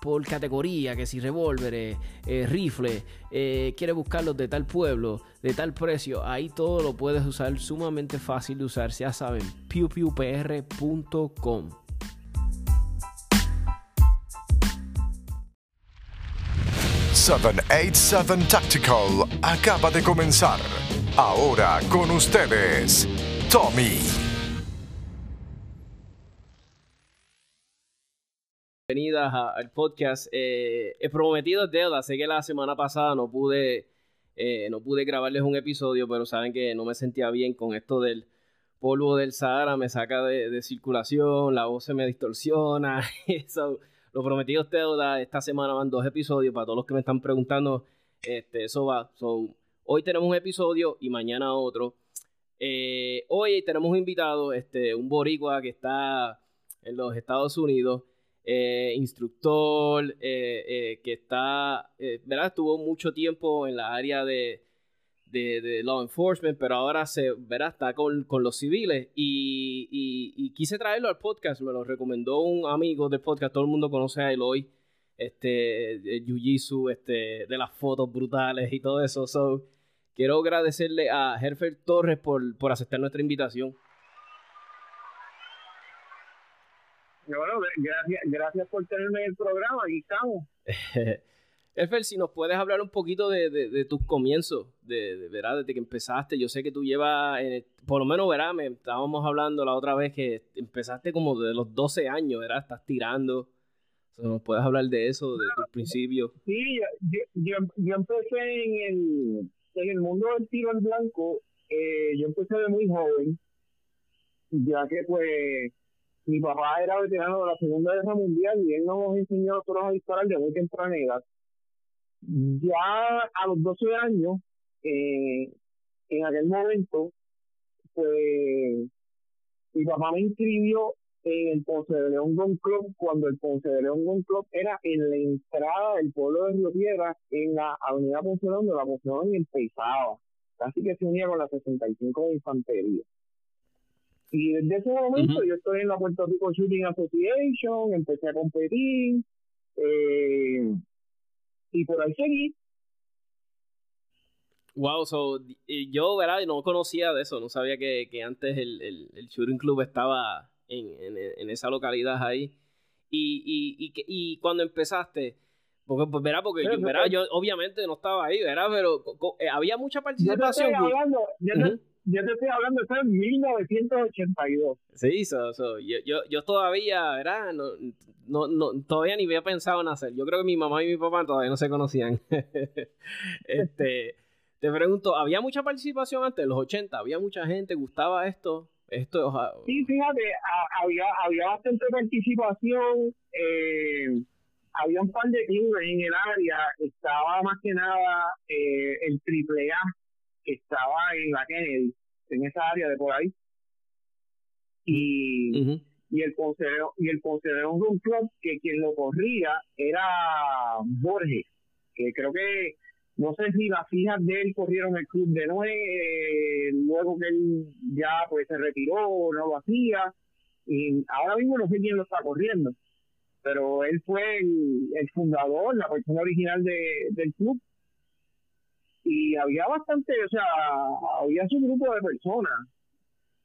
por categoría, que si revólveres, eh, rifles, eh, quieres buscarlos de tal pueblo, de tal precio, ahí todo lo puedes usar, sumamente fácil de usar, ya saben, pewpewpr.com. ...787 Tactical acaba de comenzar. Ahora con ustedes, Tommy. Bienvenidas al podcast. Eh, prometido deuda. Sé que la semana pasada no pude, eh, no pude grabarles un episodio, pero saben que no me sentía bien con esto del polvo del Sahara. Me saca de, circulación, la voz se me distorsiona. Eso, lo prometido es deuda. Esta semana van dos episodios. Para todos los que me están preguntando, este, eso va. hoy tenemos un episodio y mañana otro. Eh, hoy tenemos un invitado, este, un boricua que está en los Estados Unidos. Eh, instructor, eh, eh, que está, ¿verdad? Estuvo mucho tiempo en la área de, de, law enforcement, pero ahora se, ¿verdad? Está con, los civiles y, quise traerlo al podcast, me lo recomendó un amigo del podcast, todo el mundo conoce a Eloy, este, Jiu-Jitsu, este, de las fotos brutales y todo eso, so, quiero agradecerle a Herfer Torres por, por aceptar nuestra invitación. Bueno, gracias, gracias por tenerme en el programa, aquí estamos. Efer, si nos puedes hablar un poquito de, tus comienzos, de, ¿verdad? Desde que empezaste, yo sé que tú llevas, por lo menos, ¿verdad? Me, estábamos hablando la otra vez que empezaste como de los 12 años, ¿verdad? Estás tirando. ¿Nos puedes hablar de eso, de tus principios? Sí, yo, yo, empecé en el, en el mundo del tiro al blanco, eh, yo empecé de muy joven, ya que pues mi papá era veterano de la Segunda Guerra Mundial y él nos enseñó a nosotros a disparar de muy temprana edad. Ya a los 12 años, eh, en aquel momento, pues mi papá me inscribió en el Ponce de León Gun Club cuando el Ponce de León Gun Club era en la entrada del pueblo de Río Piedra en la avenida Ponce de León de la Ponce de León empezaba. Casi que se unía con la 65 de Infantería. Y desde ese momento yo estoy en la Puerto Rico Shooting Association, empecé a competir, eh, y por ahí seguí. Wow, so, yo, ¿verdad? No conocía de eso, no sabía que, que antes el, el, el, Shooting Club estaba en, en, esa localidad ahí. Y, y, y, y cuando empezaste, porque, pues, verá, porque yo, verá, yo obviamente no estaba ahí, ¿verdad? Pero eh, había mucha participación. Yo hablando, yo te estoy hablando, de en 1982. Sí, so, yo, yo, yo, todavía, ¿verdad? No, no, no, todavía ni había pensado en hacer. Yo creo que mi mamá y mi papá todavía no se conocían. este, te pregunto, ¿había mucha participación antes, los 80? ¿Había mucha gente? ¿Gustaba esto? esto Sí, fíjate, había, había bastante participación. Eh, había un par de clubes en el área. Estaba más que nada eh, el Estaba en la Kennedy, en esa área de por ahí. Y, y el consejo y el consejo de un club que quien lo corría era Borges, que creo que no sé si las hijas de él corrieron el club de nueve, luego que él ya pues se retiró, no lo hacía, y ahora mismo no sé quién lo está corriendo, pero él fue el, el fundador, la persona original de, del club, y había bastante, o sea, había su grupo de personas.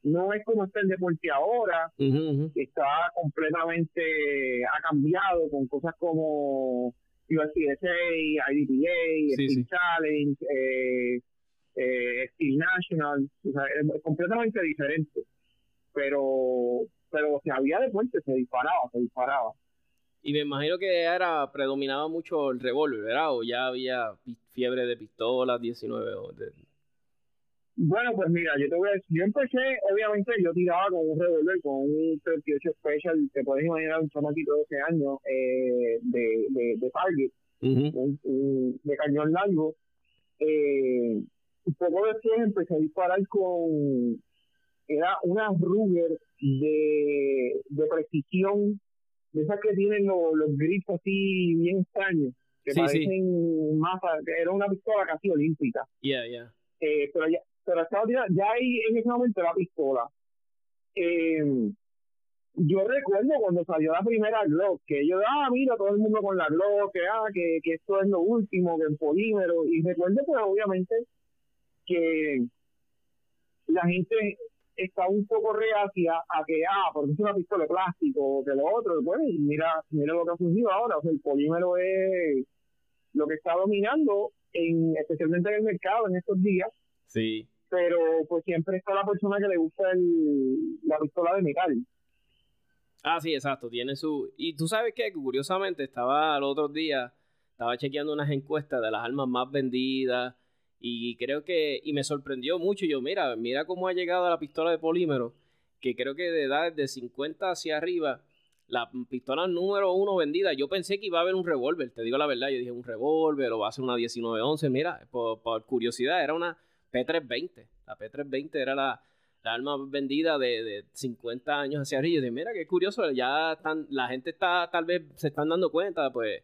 No es como está el deporte ahora, que está completamente, ha cambiado con cosas como USCSA, IDPA, Steel Challenge, eh, eh, Steel National, o sea, es completamente diferente. Pero, pero si había deporte, se disparaba, se disparaba. Y me imagino que era predominaba mucho el revólver, ¿verdad? O ya había fiebre de pistolas, 19 o de... Bueno, pues mira, yo te voy a decir, yo empecé, obviamente, yo tiraba con un revólver, con un 38 Special, te puedes imaginar un chamaquito de 12 años, eh, de, de, de Target, un, de cañón largo. Eh, poco después empecé a disparar con, era una Ruger de, de precisión, de esas que tienen los, los grips así bien extraños, que parecen más, era una pistola casi olímpica. Yeah, yeah. Eh, pero ya, pero estaba, ya ahí en ese momento la pistola. Eh, yo recuerdo cuando salió la primera Glock, que yo, ah, mira, todo el mundo con la Glock, que, ah, que, que esto es lo último, que en polímero, y recuerdo, pues, obviamente, que la gente está un poco reacia a que, ah, porque es una pistola de plástico, que lo otro, pues, mira, mira lo que ha sucedido ahora, o sea, el polímero es lo que está dominando, en especialmente en el mercado en estos días. Sí. Pero, pues, siempre está la persona que le gusta el, la pistola de metal. Ah, sí, exacto, tiene su... Y tú sabes que curiosamente estaba el otro día, estaba chequeando unas encuestas de las armas más vendidas y creo que... Y me sorprendió mucho, yo, mira, mira cómo ha llegado la pistola de polímero, que creo que de edades de 50 hacia arriba, la pistola número uno vendida, yo pensé que iba a haber un revólver, te digo la verdad, yo dije un revólver o va a ser una 1911, mira, por, curiosidad, era una P320, la P320 era la la arma vendida de, de 50 años hacia arriba. Y mira, qué curioso, ya están, la gente está, tal vez se están dando cuenta, pues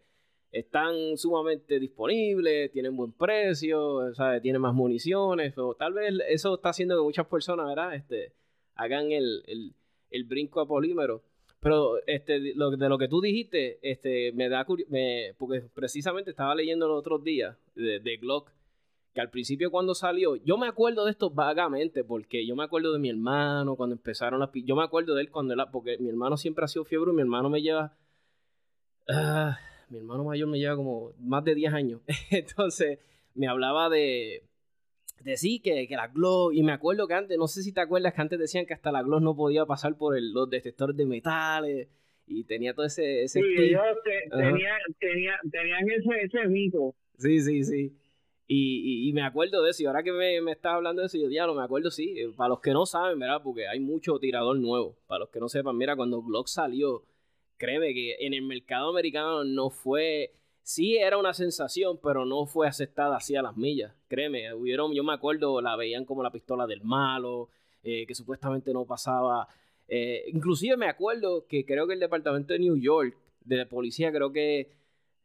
están sumamente disponibles, tienen buen precio, ¿sabes? tienen más municiones, o tal vez eso está haciendo que muchas personas, ¿verdad? Este, hagan el, el, el brinco a polímero. Pero este, lo, de lo que tú dijiste, este, me da me, porque precisamente estaba leyendo los otros días de, de Glock que al principio cuando salió, yo me acuerdo de esto vagamente, porque yo me acuerdo de mi hermano cuando empezaron las... Yo me acuerdo de él cuando él... Porque mi hermano siempre ha sido fiebre y mi hermano me lleva... Ah, mi hermano mayor me lleva como más de 10 años. Entonces me hablaba de... De sí, que, que la Glock, y me acuerdo que antes, no sé si te acuerdas que antes decían que hasta la Glock no podía pasar por los detectores de metales y tenía todo ese... ese sí, ellos tenía, tenían ese, ese mito. Sí, sí, sí. Y, me acuerdo de eso, y ahora que me, me estás hablando de eso, yo diablo, me acuerdo, sí, eh, para los que no saben, ¿verdad? Porque hay mucho tirador nuevo, para los que no sepan, mira, cuando Glock salió, créeme que en el mercado americano no fue, sí era una sensación, pero no fue aceptada así a las millas, créeme, hubieron, yo me acuerdo, la veían como la pistola del malo, eh, que supuestamente no pasaba, eh, inclusive me acuerdo que creo que el departamento de New York, de policía, creo que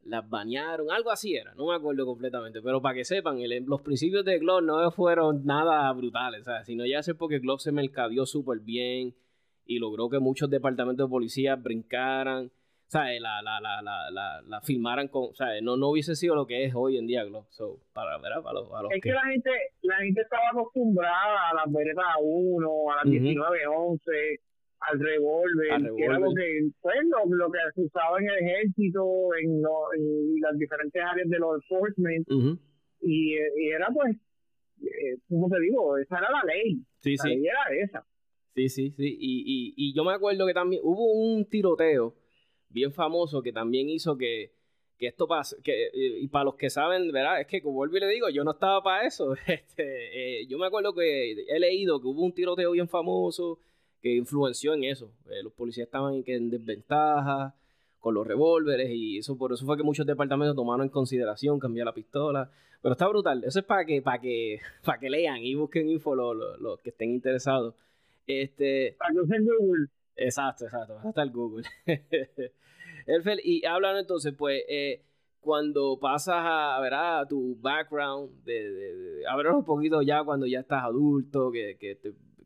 las bañaron, algo así era, no me acuerdo completamente, pero para que sepan, los principios de Glock no fueron nada brutales, ¿sabes? sino ya sé porque Glock se mercadeó súper bien y logró que muchos departamentos de policía brincaran, ¿sabes? La, la, la, la, la, filmaran con, ¿sabes? No, no hubiese sido lo que es hoy en día Glock, so, para, ¿verdad? para los, Es que, la gente la gente estaba acostumbrada a las Beretta 1, a las 1911 al revólver, que era lo que, pues, lo, que se usaba en el ejército, en, las diferentes áreas de los enforcement, y, era pues, eh, como te digo, esa era la ley. Sí, la ley era esa. Sí, sí, sí. Y, y, y yo me acuerdo que también hubo un tiroteo bien famoso que también hizo que, que esto pase, que, y para los que saben, ¿verdad? Es que como vuelvo y le digo, yo no estaba para eso. Este, eh, yo me acuerdo que he leído que hubo un tiroteo bien famoso que influenció en eso. Eh, los policías estaban en desventaja con los revólveres y eso por eso fue que muchos departamentos tomaron en consideración cambiar la pistola. Pero está brutal. Eso es para que, para que, para que lean y busquen info los, que estén interesados. Este, para que usen Google. Exacto, exacto. Hasta el Google. Elfel, y hablan entonces, pues, eh, cuando pasas a, ver a tu background, de, de, un poquito ya cuando ya estás adulto, que, que,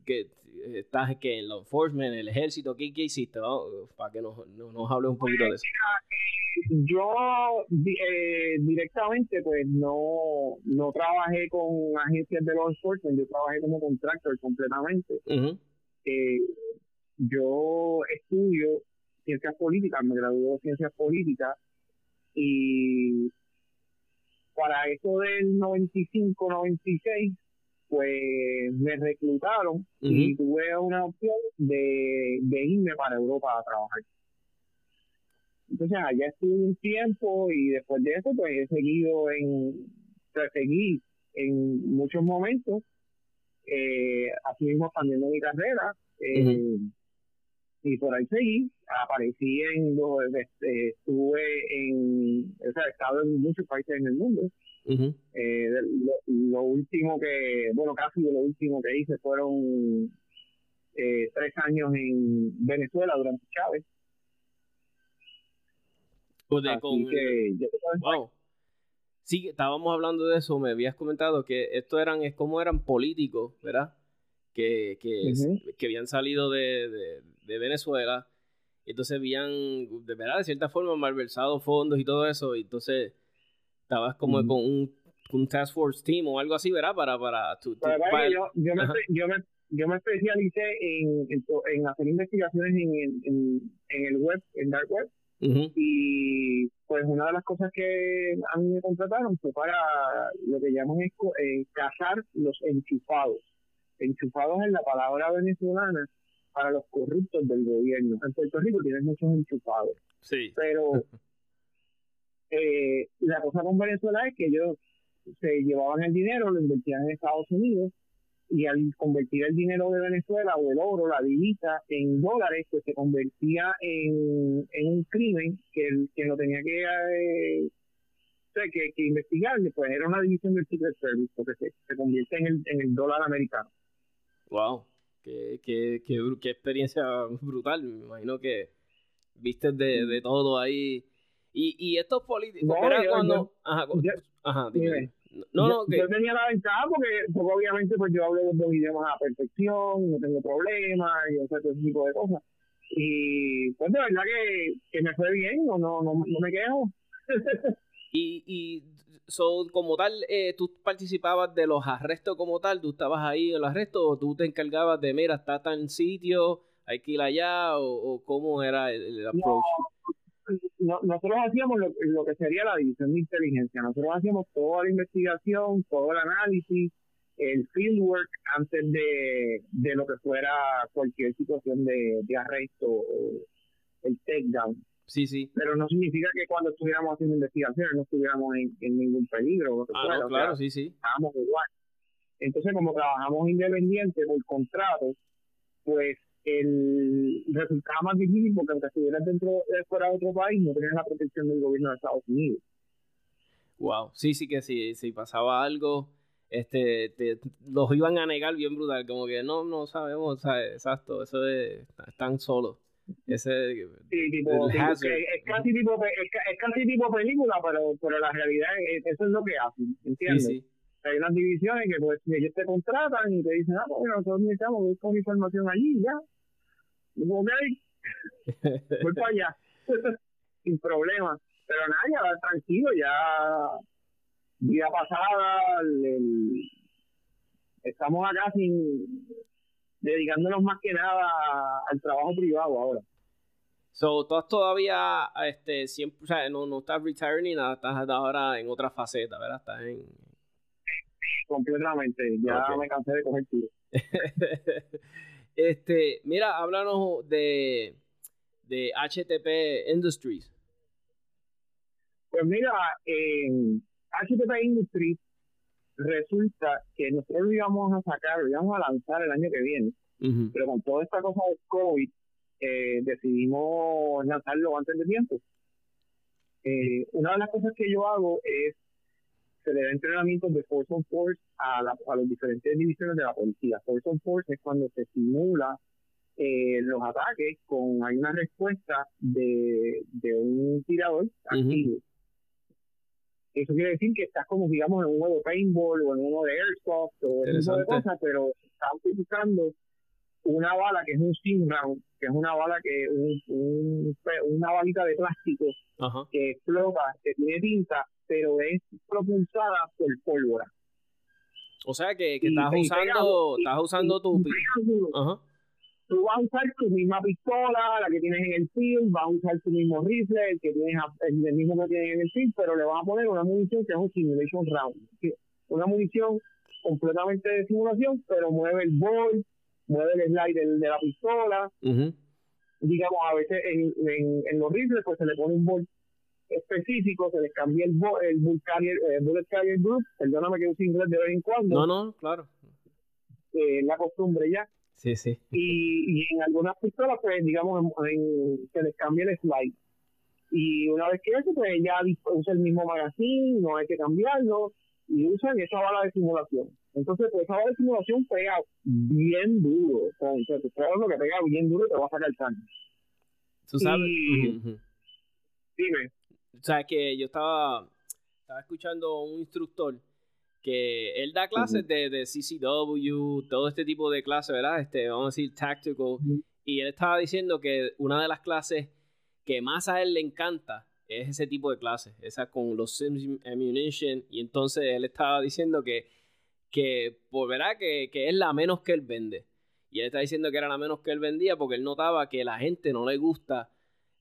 que estás que en law enforcement, en el ejército, ¿qué, qué hiciste? Para que nos, nos, hables un poquito de eso. Yo eh, directamente pues no, no trabajé con agencias de law enforcement, yo trabajé como contractor completamente. Eh, yo estudio ciencias políticas, me gradué de ciencias políticas y para eso del 95-96 pues me reclutaron y tuve una opción de, irme para Europa a trabajar. Entonces allá estuve un tiempo y después de eso pues he seguido en, seguí en muchos momentos, eh, así mismo expandiendo mi carrera eh, y por ahí seguí, aparecí en, este, estuve en, o sea, he estado en muchos países en el mundo eh, lo, último que, bueno, casi lo último que hice fueron eh, tres años en Venezuela durante Chávez. Pues wow. Sí, estábamos hablando de eso, me habías comentado que esto eran, es como eran políticos, ¿verdad? Que, que, que habían salido de, de, Venezuela, y entonces habían, de verdad, de cierta forma, malversado fondos y todo eso, y entonces estabas como con un, un, task force team o algo así, ¿verdad? Para, para, tu, yo, yo, me, yo, me, yo, me, especialicé en, en, hacer investigaciones en, en, en el web, en dark web, y pues una de las cosas que a mí me contrataron fue para lo que llaman eh, cazar los enchufados. Enchufados es la palabra venezolana para los corruptos del gobierno. En Puerto Rico tienes muchos enchufados. Sí. Pero eh, la cosa con Venezuela es que ellos se llevaban el dinero, lo invertían en Estados Unidos y al convertir el dinero de Venezuela o el oro, la divisa en dólares, pues se convertía en, en un crimen que el, que lo tenía que, eh, que, que, investigar, pues era una división del Secret Service, porque se, se convierte en el, en el dólar americano. Wow, qué, qué, qué, qué experiencia brutal, me imagino que viste de, de todo ahí. Y, y estos políticos, cuando... ajá, ajá, dime. No, no, yo, tenía la ventaja porque, obviamente pues yo hablo los dos idiomas a la perfección, no tengo problemas, y todo ese tipo de cosas. Y pues de verdad que, que me fue bien, no, no, no, me quejo. y, y so, como tal, eh, tú participabas de los arrestos como tal, tú estabas ahí en los arrestos o tú te encargabas de, mira, está tan sitio, hay que ir allá, o, cómo era el, approach nosotros hacíamos lo, que sería la división de inteligencia. Nosotros hacíamos toda la investigación, todo el análisis, el fieldwork antes de, de lo que fuera cualquier situación de, de arresto o el takedown. Sí, sí. Pero no significa que cuando estuviéramos haciendo investigaciones no estuviéramos en, ningún peligro. ah, claro, sí, sí. Estábamos igual. Entonces, como trabajamos independiente por contrato, pues el resultado más difícil porque aunque estuvieras dentro de fuera de otro país no tenías la protección del gobierno de Estados Unidos wow sí sí que sí si pasaba algo este te, los iban a negar bien brutal como que no no sabemos exacto eso de están solos ese sí, tipo, es, casi tipo es, casi tipo película pero pero la realidad es, eso es lo que hacen ¿entiendes? Sí, sí hay unas divisiones que pues ellos te contratan y te dicen, ah, pues nosotros necesitamos con información allí, ya. Ok, voy para allá, sin problema. Pero nada, ya tranquilo, ya vida pasada, estamos acá sin dedicándonos más que nada al trabajo privado ahora. So, tú todavía, este, siempre, o sea, no, no estás retired ni nada, estás ahora en otra faceta, ¿verdad? Estás en, completamente. Ya me cansé de coger tiro. este, mira, háblanos de, de HTP Industries. Pues mira, en HTP Industries resulta que nosotros lo íbamos a sacar, lo íbamos a lanzar el año que viene, pero con toda esta cosa de COVID eh, decidimos lanzarlo antes de tiempo. Eh, una de las cosas que yo hago es se le da entrenamiento de Force on Force a, la, a las diferentes divisiones de la policía. Force on Force es cuando se simula eh, los ataques con hay una respuesta de, de un tirador activo. Eso quiere decir que estás como, digamos, en un juego de paintball o en uno de airsoft o ese tipo de cosas, pero estás utilizando una bala que es un sim round, que es una bala que un, una balita de plástico que explota, que tiene tinta pero es propulsada por pólvora. O sea que, que estás usando, estás usando tu... Tú vas a usar tu misma pistola, la que tienes en el field, vas a usar tu mismo rifle, el que tienes el mismo que tienes en el field, pero le vas a poner una munición que es un simulation round. Una munición completamente de simulación, pero mueve el bolt, mueve el slide de, la pistola. Digamos, a veces en, en, en, los rifles pues se le pone un bolt específico, se les cambia el, el, Bullet, Carrier, eh, Bullet Carrier Group, perdóname que inglés de vez en cuando. No, no, claro. Eh, la costumbre ya. Sí, sí. Y, y en algunas pistolas, pues, digamos, se les cambia el slide. Y una vez que eso, pues ya usa el mismo magazine, no hay que cambiarlo. y usan esa bala de simulación. Entonces, pues esa de simulación pega bien duro. O sea, te lo que pega bien duro te va a sacar sangre. ¿Tú sabes? Dime. O sea, que yo estaba, estaba escuchando un instructor que él da clases de, de, CCW, todo este tipo de clases, ¿verdad? Este, vamos a decir, tactical. Y él estaba diciendo que una de las clases que más a él le encanta es ese tipo de clases, esa con los Sims Ammunition. Y entonces él estaba diciendo que, que pues, ¿verdad? Que, que es la menos que él vende. Y él está diciendo que era la menos que él vendía porque él notaba que la gente no le gusta.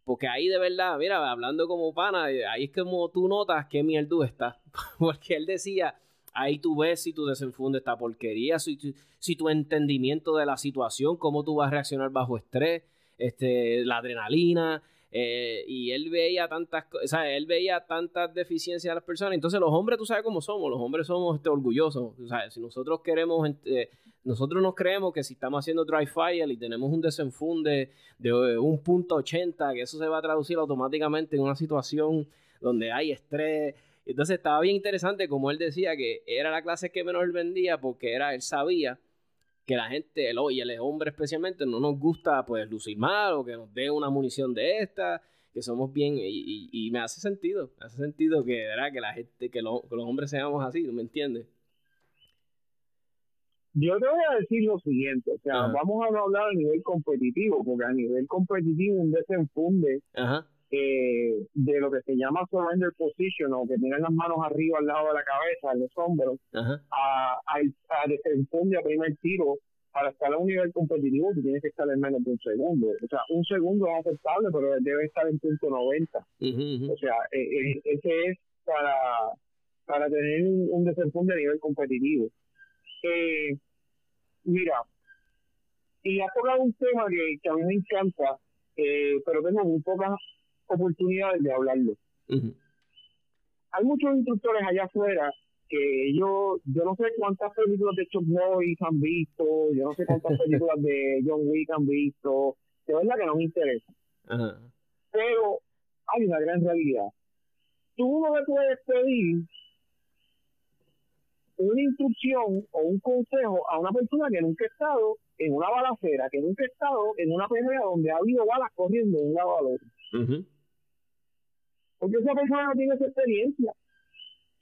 Porque ahí de verdad, mira, hablando como pana, ahí es como tú notas qué mierda está. porque él decía, ahí tú ves si tú desenfundes esta porquería, si, si tu entendimiento de la situación, cómo tú vas a reaccionar bajo estrés, este, la adrenalina, eh, y él veía tantas o sea, él veía tantas deficiencias de las personas. Entonces, los hombres, tú sabes cómo somos, los hombres somos este, orgullosos. O si nosotros queremos, eh, nosotros nos creemos que si estamos haciendo dry fire y tenemos un desenfunde de eh, un punto 80, que eso se va a traducir automáticamente en una situación donde hay estrés. Entonces estaba bien interesante como él decía que era la clase que menos él vendía porque era, él sabía que la gente, el, y el hombre especialmente, no nos gusta pues lucir mal o que nos dé una munición de esta, que somos bien, y, me hace sentido, me hace sentido que, ¿verdad? que la gente, que, los hombres seamos así, ¿no me entiendes? Yo te voy a decir lo siguiente, o sea, vamos a hablar a nivel competitivo, porque a nivel competitivo un desenfunde eh, de lo que se llama surrender position, o que tienen las manos arriba al lado de la cabeza, en los hombros, a, a, a desenfunde a primer tiro, para estar a un nivel competitivo tú tienes que estar en menos de un segundo. O sea, un segundo es aceptable, pero debe estar en punto 90. O sea, eh, eh, ese es para, para tener un, un desenfunde a nivel competitivo. Eh, mira, y has tocado un tema que, que a mí me encanta, eh, pero tengo muy pocas oportunidades de hablarlo. Hay muchos instructores allá afuera que ellos, yo no sé cuántas películas de Chuck Norris han visto, yo no sé cuántas películas de John Wick han visto, de verdad que no me interesa. Pero hay una gran realidad. Tú no le puedes pedir una instrucción o un consejo a una persona que nunca ha estado en una balacera, que nunca ha estado en una pelea donde ha habido balas corriendo de un lado al otro. Porque esa persona no tiene esa experiencia.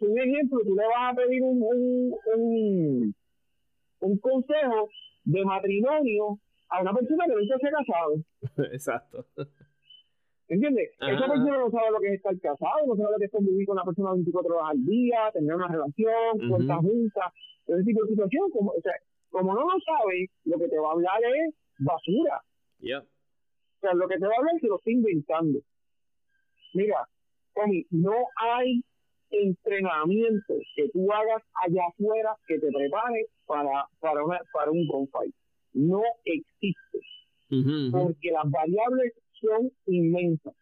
Un ejemplo, tú le vas a pedir un, un, un, consejo de matrimonio a una persona que nunca se ha casado. Exacto. ¿Entiendes? Esa persona no sabe lo que es estar casado, no sabe lo que es convivir con una persona 24 horas al día, tener una relación, uh -huh. juntas, ese tipo de situación. Como, o sea, como no lo sabe, lo que te va a hablar es basura. O sea, lo que te va a hablar se lo está inventando. Mira, no hay entrenamiento que tú hagas allá afuera que te prepare para, para, una, para un gunfight. No existe. Porque las variables son inmensas.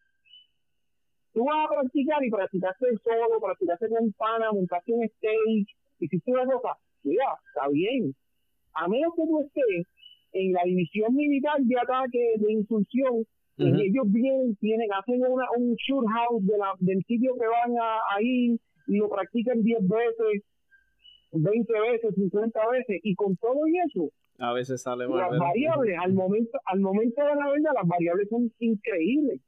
Tú vas a practicar y practicaste solo, practicaste con pana, montaste un stage, hiciste una cosa, mira, está bien. A menos que tú estés en la división militar de ataque, de insulsión, y ellos vienen, tienen, hacen una, un shoot house de la, del sitio que van a, ir y lo practican 10 veces, 20 veces, 50 veces, y con todo y eso, a veces sale mal. Las variables, al momento, al momento de la verdad, las variables son increíbles.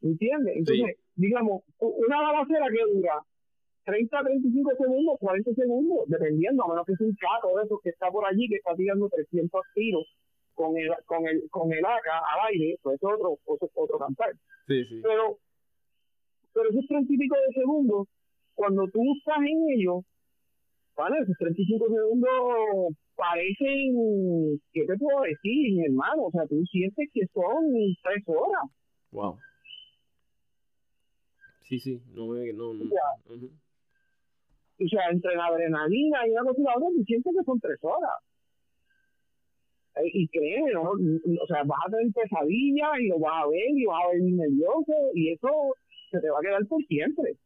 ¿Entiendes? Entonces, digamos, una balacera que dura 30, 35 segundos, 40 segundos, dependiendo, a menos que es un caco de esos que está por allí, que está tirando 300 tiros con el, con el, con el AK al aire, pues eso es otro, otro, otro cantar. Sí, sí. Pero, pero esos 30 y pico de segundos, cuando tú estás en ellos, vale, esos 35 segundos parecen, ¿qué te puedo decir, mi hermano? O sea, tú sientes que son tres horas. Wow. Sí, sí, no me... No, no. O, sea, o sea, entre la adrenalina y una cosa y la otra, tú sientes que son tres horas y créeme, ¿no? o sea, vas a tener pesadillas y lo vas a ver y vas a ver nervioso y eso se te va a quedar por siempre.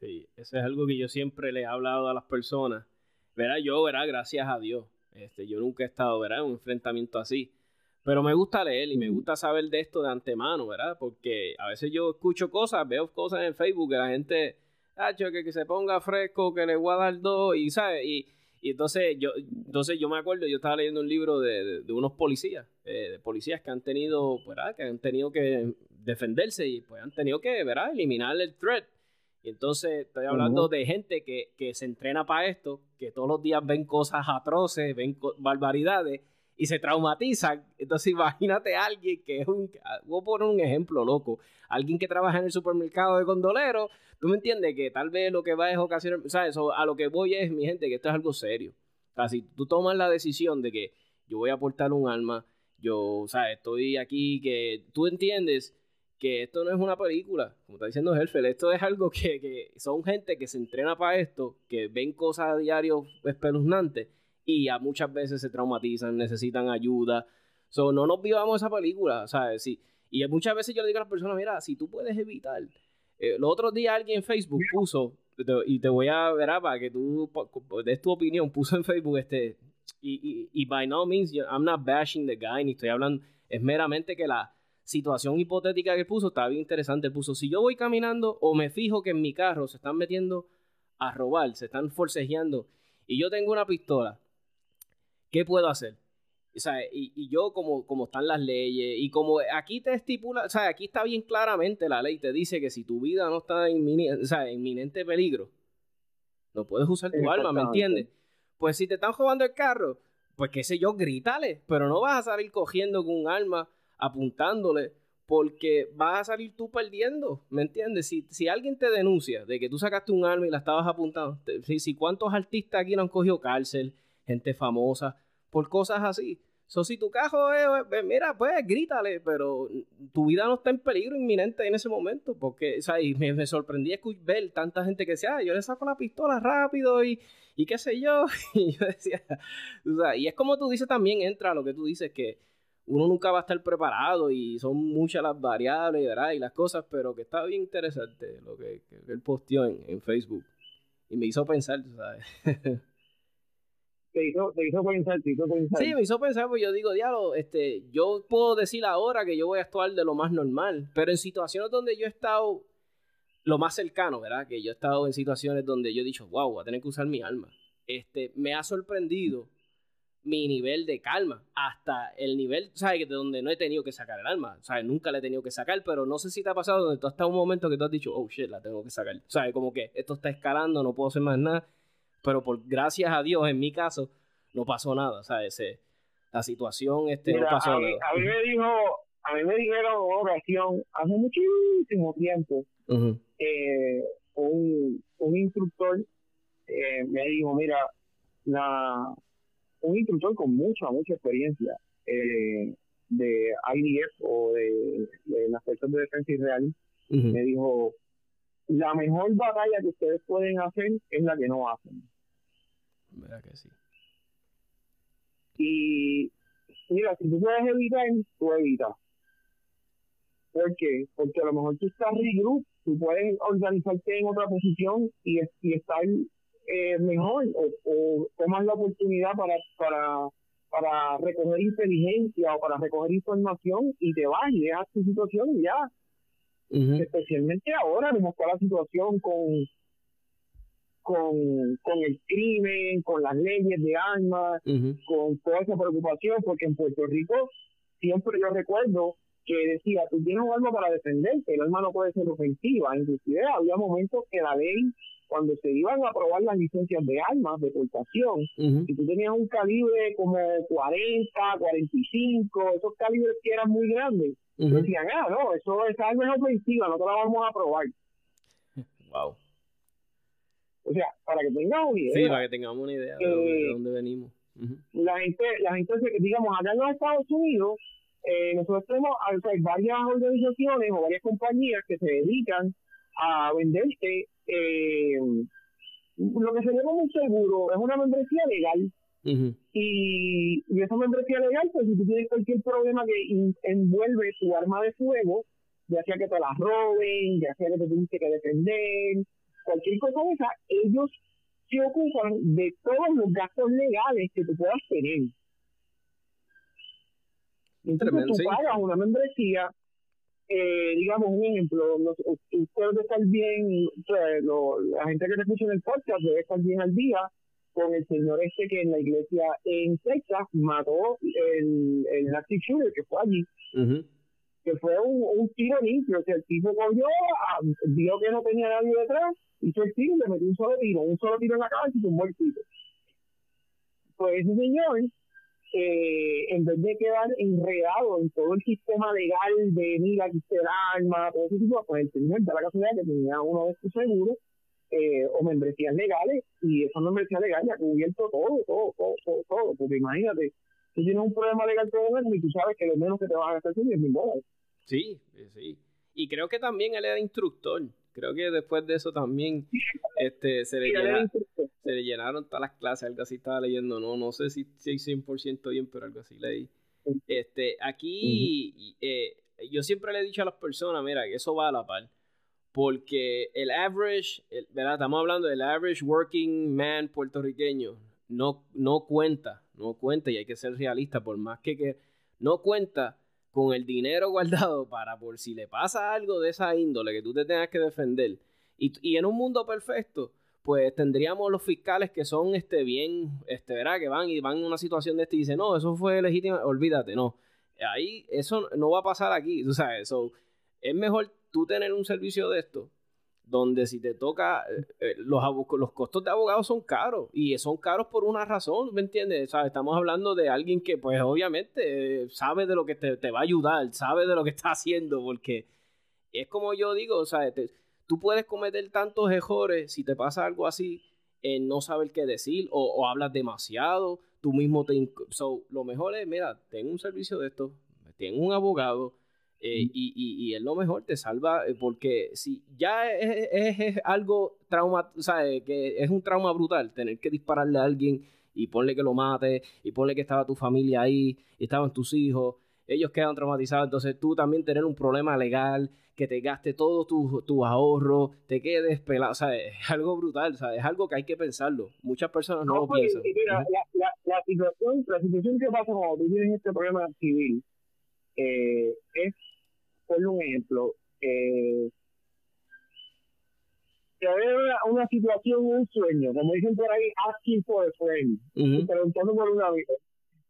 Sí, eso es algo que yo siempre le he hablado a las personas. Verá, yo, verá, gracias a Dios. Este, yo nunca he estado, verá, en un enfrentamiento así. Pero me gusta leer y me gusta saber de esto de antemano, ¿verdad? Porque a veces yo escucho cosas, veo cosas en Facebook que la gente que, que se ponga fresco, que le voy a dar dos, y ¿sabes? Y, y entonces yo, entonces yo me acuerdo, yo estaba leyendo un libro de, de, unos policías, eh, de policías que han tenido, ¿verdad? Que han tenido que defenderse y pues han tenido que, ¿verdad? Eliminar el threat. Y entonces estoy hablando de gente que, que, se entrena para esto, que todos los días ven cosas atroces, ven barbaridades y se traumatizan. Entonces imagínate a alguien que es un, voy a poner un ejemplo loco, alguien que trabaja en el supermercado de gondolero, tú me entiendes que tal vez lo que va es ocasionar, o a lo que voy es, mi gente, que esto es algo serio. O sea, si tú tomas la decisión de que yo voy a aportar un alma, yo, o sea, estoy aquí, que tú entiendes que esto no es una película, como está diciendo Helfer, esto es algo que, que son gente que se entrena para esto, que ven cosas a diario espeluznantes y a muchas veces se traumatizan, necesitan ayuda. So, no nos vivamos esa película, ¿sabes? Sí. Y muchas veces yo le digo a las personas, mira, si tú puedes evitar. Eh, los otros días alguien en Facebook puso, y te voy a ver ah, para que tú des tu opinión, puso en Facebook este, y, y, by no means, I'm not bashing the guy, ni estoy hablando, es meramente que la situación hipotética que puso está bien interesante. puso, si yo voy caminando o me fijo que en mi carro se están metiendo a robar, se están forcejeando, y yo tengo una pistola, ¿qué puedo hacer? O sea, y, yo como, como están las leyes y como aquí te estipula, o sea, aquí está bien claramente la ley, te dice que si tu vida no está en inminente peligro, no puedes usar tu arma, ¿me entiendes? Pues si te están robando el carro, pues qué sé yo, grítale, pero no vas a salir cogiendo con un arma, apuntándole, porque vas a salir tú perdiendo, ¿me entiendes? Si, si alguien te denuncia de que tú sacaste un arma y la estabas apuntando, si, si cuántos artistas aquí no han cogido cárcel, gente famosa, por cosas así. So, si tu cajo es, mira, pues grítale, pero tu vida no está en peligro inminente en ese momento, porque, o sea, y me, me sorprendía ver tanta gente que decía, ah, yo le saco la pistola rápido y, y qué sé yo, y yo decía, o sea, y es como tú dices también, entra lo que tú dices, que uno nunca va a estar preparado y son muchas las variables, ¿verdad? Y las cosas, pero que está bien interesante lo que, que él posteó en, en Facebook y me hizo pensar, ¿sabes? te hizo, te hizo pensar, te hizo pensar. Sí, me hizo pensar, pues yo digo, diablo, este, yo puedo decir ahora que yo voy a actuar de lo más normal, pero en situaciones donde yo he estado lo más cercano, ¿verdad? Que yo he estado en situaciones donde yo he dicho, wow, voy a tener que usar mi alma. Este, me ha sorprendido mi nivel de calma, hasta el nivel, ¿sabes? De donde no he tenido que sacar el alma, ¿sabes? Nunca la he tenido que sacar, pero no sé si te ha pasado donde tú hasta un momento que tú has dicho, oh shit, la tengo que sacar, ¿sabes? Como que esto está escalando, no puedo hacer más nada pero por gracias a Dios, en mi caso, no pasó nada, o sea, ese, la situación este, no pasó a mí, A mí me dijo, a mí me dijeron oración hace muchísimo tiempo, eh, un, un instructor eh, me dijo, mira, la, un instructor con mucha, mucha experiencia eh, de IDF o de, las fuerzas de defensa israelí, me dijo, la mejor batalla que ustedes pueden hacer es la que no hacen. ¿Verdad que sí? Y mira, si tú puedes evitar, tú evitas. ¿Por qué? Porque a lo mejor tú estás regroup, tú puedes organizarte en otra posición y, y estar eh, mejor o, o tomas la oportunidad para, para, para recoger inteligencia o para recoger información y te vas y dejas tu situación y ya. Especialmente ahora, como está la situación con con, con el crimen, con las leyes de armas, con toda esa preocupación, porque en Puerto Rico siempre yo recuerdo que decía, tú tienes un arma para defenderte, el arma no puede ser ofensiva, inclusive había momentos que la ley, cuando se iban a aprobar las licencias de armas, de portación, si tú tenías un calibre como 40, 45, esos calibres que eran muy grandes, decían, ah, no, eso, esa arma es ofensiva, no te la vamos a aprobar. Wow. O sea, para que tengamos una idea. Sí, para que tengamos una idea de, dónde, venimos. La gente, la gente, digamos, acá en los Estados Unidos, eh, nosotros tenemos varias organizaciones o varias compañías que se dedican a venderte eh, lo que se llama un seguro, es una membresía legal. y, y, esa membresía legal, pues si tú tienes cualquier problema que envuelve tu arma de fuego, ya sea que te la roben, ya sea que te tienes que defender, cualquier cosa de esa, ellos se ocupan de todos los gastos legales que tú puedas tener. Entonces tú pagas una membresía eh, digamos, un ejemplo, los, usted debe estar bien, la gente que te escucha en el podcast debe estar bien al día con el señor este que en la iglesia en Texas mató el, el Nazi shooter que fue allí. Que fue un, un tiro limpio. O el tipo cogió, ah, vio que no tenía nadie detrás, hizo el tiro le metió un solo tiro, un solo tiro en la cabeza y tumbó el tiro. Pues ese señor eh, en vez de quedar enredado en todo el sistema legal de mira, aquí el arma, todo ese tipo, pues el señor da la casualidad que tenía uno de sus seguros eh, o membresías legales y esas membresías legales ha cubierto todo, todo, todo, todo, todo, porque imagínate, tú tienes un problema legal el y tú sabes que lo menos que te vas a gastar son 10 mil dólares. Sí, sí. Y creo que también él era instructor. Creo que después de eso también este, se, le se le llenaron todas las clases, algo así estaba leyendo, no, no sé si, si 100% bien, pero algo así leí. Este, aquí eh, yo siempre le he dicho a las personas, mira, que eso va a la par. Porque el average, ¿verdad? Estamos hablando del average working man puertorriqueño, no, no cuenta, no cuenta, y hay que ser realista, por más que, que no cuenta con el dinero guardado para por si le pasa algo de esa índole que tú te tengas que defender. Y, y en un mundo perfecto, pues tendríamos los fiscales que son este bien, este, ¿verdad? Que van y van en una situación de este y dicen, no, eso fue legítimo, olvídate, no. Ahí eso no va a pasar aquí, tú sabes, eso es mejor tú tener un servicio de esto donde si te toca, eh, eh, los, los costos de abogados son caros y son caros por una razón, ¿me entiendes? Estamos hablando de alguien que pues obviamente eh, sabe de lo que te, va a ayudar, sabe de lo que está haciendo, porque es como yo digo, o sea, tú puedes cometer tantos errores si te pasa algo así, en no saber qué decir o, hablas demasiado, tú mismo te... So, lo mejor es, mira, ten un servicio de esto, ten un abogado, eh, y, y, y, él lo mejor te salva eh, porque si ya es, algo trauma, eh, que es un trauma brutal tener que dispararle a alguien y ponle que lo mate y ponle que estaba tu familia ahí y estaban tus hijos, ellos quedan traumatizados, entonces tú también tener un problema legal que te gaste todo tu, tu ahorro, te quedes pelado, o sea, es algo brutal, sea, es algo que hay que pensarlo. Muchas personas no, lo pues, piensan. Mira, la, la, situación, la situación que pasa cuando tú tienes este problema civil es un ejemplo, eh, que una, una situación, un sueño, como dicen por ahí, asking for a friend, preguntando por un amigo.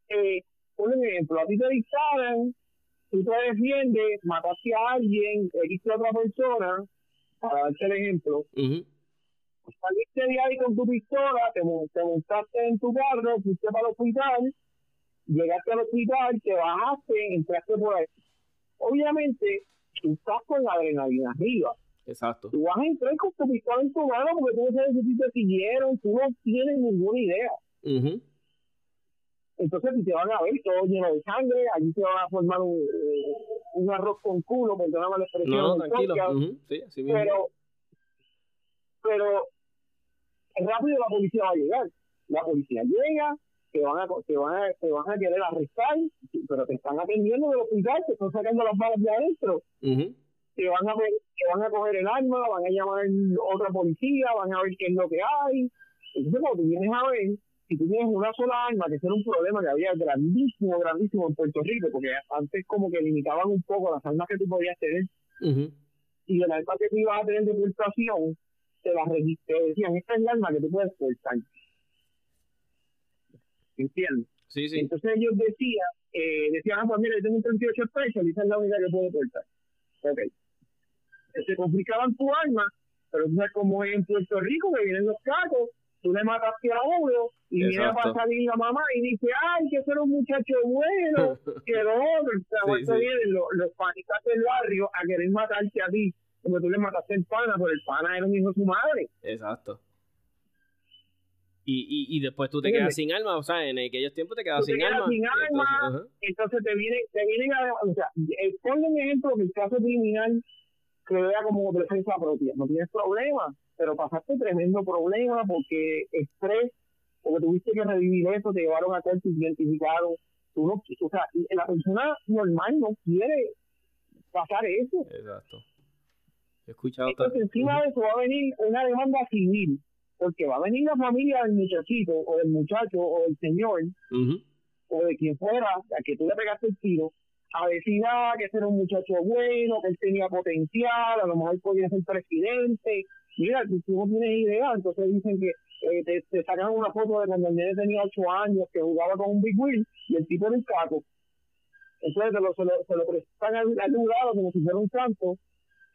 Eh, por ejemplo, a ti te disparan, tú te defiendes, mataste a alguien, heriste a otra persona, para darte el ejemplo, saliste de ahí con tu pistola, te, te montaste en tu carro, fuiste para el hospital, llegaste al hospital, te bajaste, entraste por ahí obviamente tú estás con la adrenalina arriba. Exacto. Tú vas a entrar con tu pistola en tu mano porque tú no sabes si te siguieron, tú no tienes ninguna idea. Entonces si te van a ver todo lleno de sangre, allí se va a formar un, un arroz con culo, perdóname la expresión. No, tranquilo. sí, así mismo. Pero, pero rápido la policía va a llegar. La policía llega, te van a te van a, te van a querer arrestar, pero te están atendiendo del hospital, te están sacando las balas de adentro. Te van a te van a coger el arma, van a llamar a otra policía, van a ver qué es lo que hay. Entonces cuando tú vienes a ver, si tú tienes una sola arma, que ese era un problema que había grandísimo, grandísimo en Puerto Rico, porque antes como que limitaban un poco las armas que tú podías tener. Y de la arma que tú ibas a tener de pulsación, te las te decían, esta es la arma que tú puedes portar. ¿Entiendes? Sí, sí. Entonces ellos decían, eh, decían, ah, pues mira, yo tengo un 38 pesos, y esa es la única que puedo portar. Ok. Se complicaban tu arma, pero tú sabes cómo es en Puerto Rico, que vienen los carros, tú le mataste a uno, y viene a salir la mamá y dice, ay, que ser un muchacho bueno, que lo otro, o sea, sí, vienen los, los panitas del barrio a querer matarte a ti, como tú le mataste el pana, pero el pana era un hijo de su madre. Exacto. Y, y, y después tú te quedas sin alma, o sea, en aquellos tiempos te quedas sin te alma. Sin alma entonces, te, vienen, te vienen a. O sea, eh, ponle un ejemplo que el caso criminal que vea como defensa propia. No tienes problema, pero pasaste tremendo problema porque estrés, porque tuviste que revivir eso, te llevaron a te identificaron. Tú no, o sea, la persona normal no quiere pasar eso. Exacto. He escuchado Entonces, encima de eso va a venir una demanda civil porque va a venir la familia del muchachito o del muchacho o del señor o de quien fuera a que tú le pegaste el tiro a decir ah, que ese era un muchacho bueno, que él tenía potencial, a lo mejor podía ser presidente. Mira, tú, no tienes idea, entonces dicen que eh, te, sacan una foto de cuando el niño tenía ocho años, que jugaba con un Big Wheel, y el tipo era un caco. Entonces se lo, se lo, se lo prestan al, al como si fuera un santo,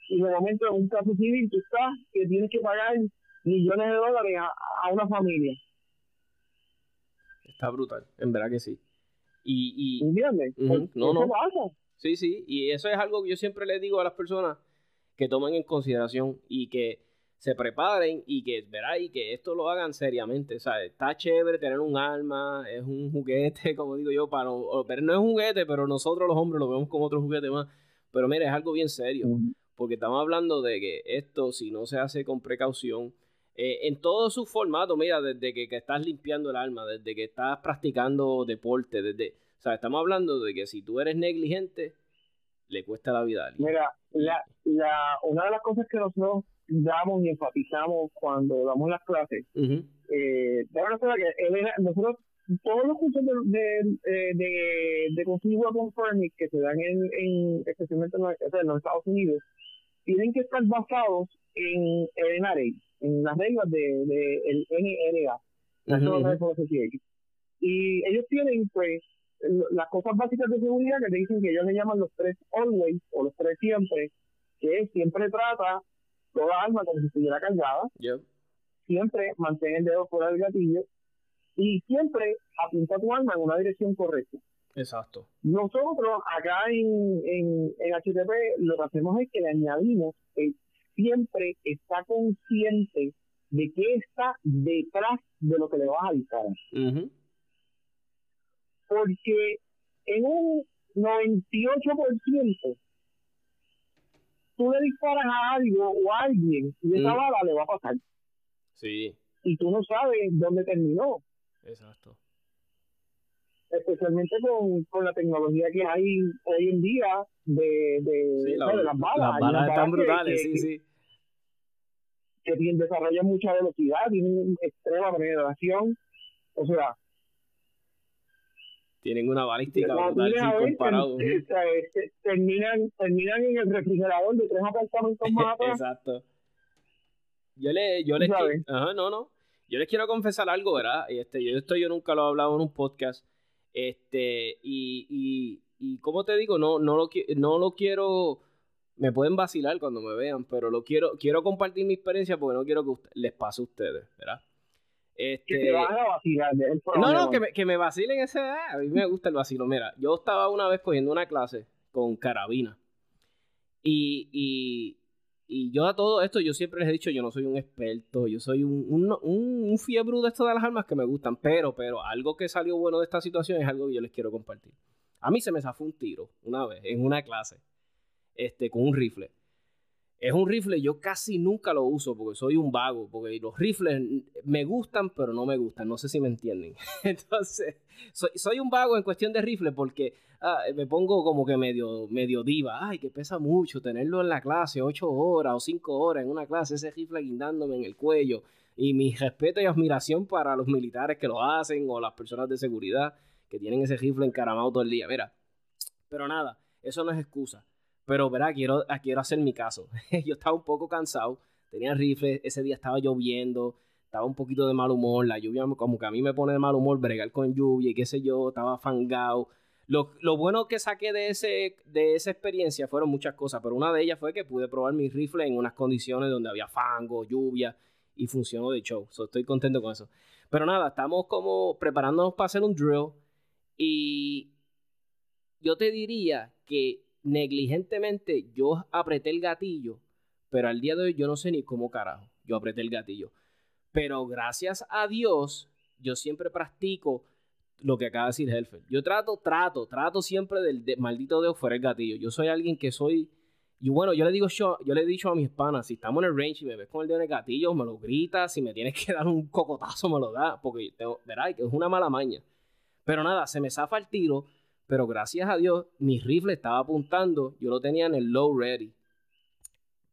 y de momento en un caso civil tú estás que tienes que pagar millones de dólares a, una familia. Está brutal, en verdad que sí. Y, y ¿Entiendes? Pues, no, no. Sí, sí, y eso es algo que yo siempre le digo a las personas que tomen en consideración y que se preparen y que, verá, y que esto lo hagan seriamente. O sea, está chévere tener un arma, es un juguete, como digo yo, para, pero no es un juguete, pero nosotros los hombres lo vemos como otro juguete más. Pero mira, es algo bien serio, porque estamos hablando de que esto, si no se hace con precaución, eh, en todo su formato, mira, desde que, estás limpiando el arma, desde que estás practicando deporte, desde, o sea, estamos hablando de que si tú eres negligente, le cuesta la vida a alguien. Mira, la, la, una de las cosas que nosotros damos y enfatizamos cuando damos las clases, uh eh, que nosotros todos los cursos de, de, eh, de, de con Permit que se dan en, en especialmente en los, Estados Unidos, tienen que estar basados en el NRA, en las reglas de, de el NRA, Y ellos tienen pues las cosas básicas de seguridad que te dicen que ellos le llaman los tres always o los tres siempre, que siempre trata toda arma como si estuviera cargada, siempre mantén el dedo fuera del gatillo y siempre apunta tu arma en una dirección correcta. Exacto. Nosotros acá en, en, en HTP lo que hacemos es que le añadimos que siempre está consciente de qué está detrás de lo que le vas a disparar. Porque en un 98% tú le disparas a algo o a alguien y esa mm. bala le va a pasar. Sí. Y tú no sabes dónde terminó. Exacto. Especialmente con, con la tecnología que hay hoy en día de, de, las balas. Las balas están brutales, sí, sí. Que desarrollan mucha velocidad, tienen extrema penetración. O sea, tienen una balística brutal sin comparado. terminan, terminan en el refrigerador de tres apartamentos más Exacto. Yo le, yo les ajá, no, no. Yo les quiero confesar algo, ¿verdad? Este, yo esto yo nunca lo he hablado en un podcast. Este, y, y, y como te digo, no, no lo no lo quiero. Me pueden vacilar cuando me vean, pero lo quiero, quiero compartir mi experiencia porque no quiero que les pase a ustedes, ¿verdad? Este... Que te van a vacilar. No, no, que me, que me vacilen ese. A mí me gusta el vacilo. Mira, yo estaba una vez cogiendo una clase con carabina. Y, y, y yo a todo esto, yo siempre les he dicho, yo no soy un experto, yo soy un, un, un, fiebre de esto de las armas que me gustan, pero, pero algo que salió bueno de esta situación es algo que yo les quiero compartir. A mí se me zafó un tiro una vez en una clase, este, con un rifle. Es un rifle, yo casi nunca lo uso porque soy un vago, porque los rifles me gustan, pero no me gustan, no sé si me entienden. Entonces, soy, un vago en cuestión de rifle porque ah, me pongo como que medio, medio diva. Ay, que pesa mucho tenerlo en la clase, ocho horas o cinco horas en una clase, ese rifle guindándome en el cuello. Y mi respeto y admiración para los militares que lo hacen o las personas de seguridad que tienen ese rifle encaramado todo el día. Mira, pero nada, eso no es excusa. Pero, verá, quiero, ah, quiero hacer mi caso. yo estaba un poco cansado, tenía rifle, ese día estaba lloviendo, estaba un poquito de mal humor, la lluvia como que a mí me pone de mal humor bregar con lluvia y qué sé yo, estaba fangado. Lo, lo, bueno que saqué de, ese, de esa experiencia fueron muchas cosas, pero una de ellas fue que pude probar mi rifle en unas condiciones donde había fango, lluvia y funcionó de show. estoy contento con eso. Pero nada, estamos como preparándonos para hacer un drill y yo te diría que negligentemente yo apreté el gatillo, pero al día de hoy yo no sé ni cómo carajo yo apreté el gatillo. Pero gracias a Dios, yo siempre practico lo que acaba de decir Helfer. Yo trato, trato, trato siempre del maldito dedo fuera el gatillo. Yo soy alguien que soy. Y bueno, yo le digo yo, yo le he dicho a mis panas, si estamos en el range y me ves con el dedo en el gatillo, me lo gritas, si me tienes que dar un cocotazo, me lo da, porque tengo, verá, que es una mala maña. Pero nada, se me zafa el tiro pero gracias a Dios, mi rifle estaba apuntando, yo lo tenía en el low ready.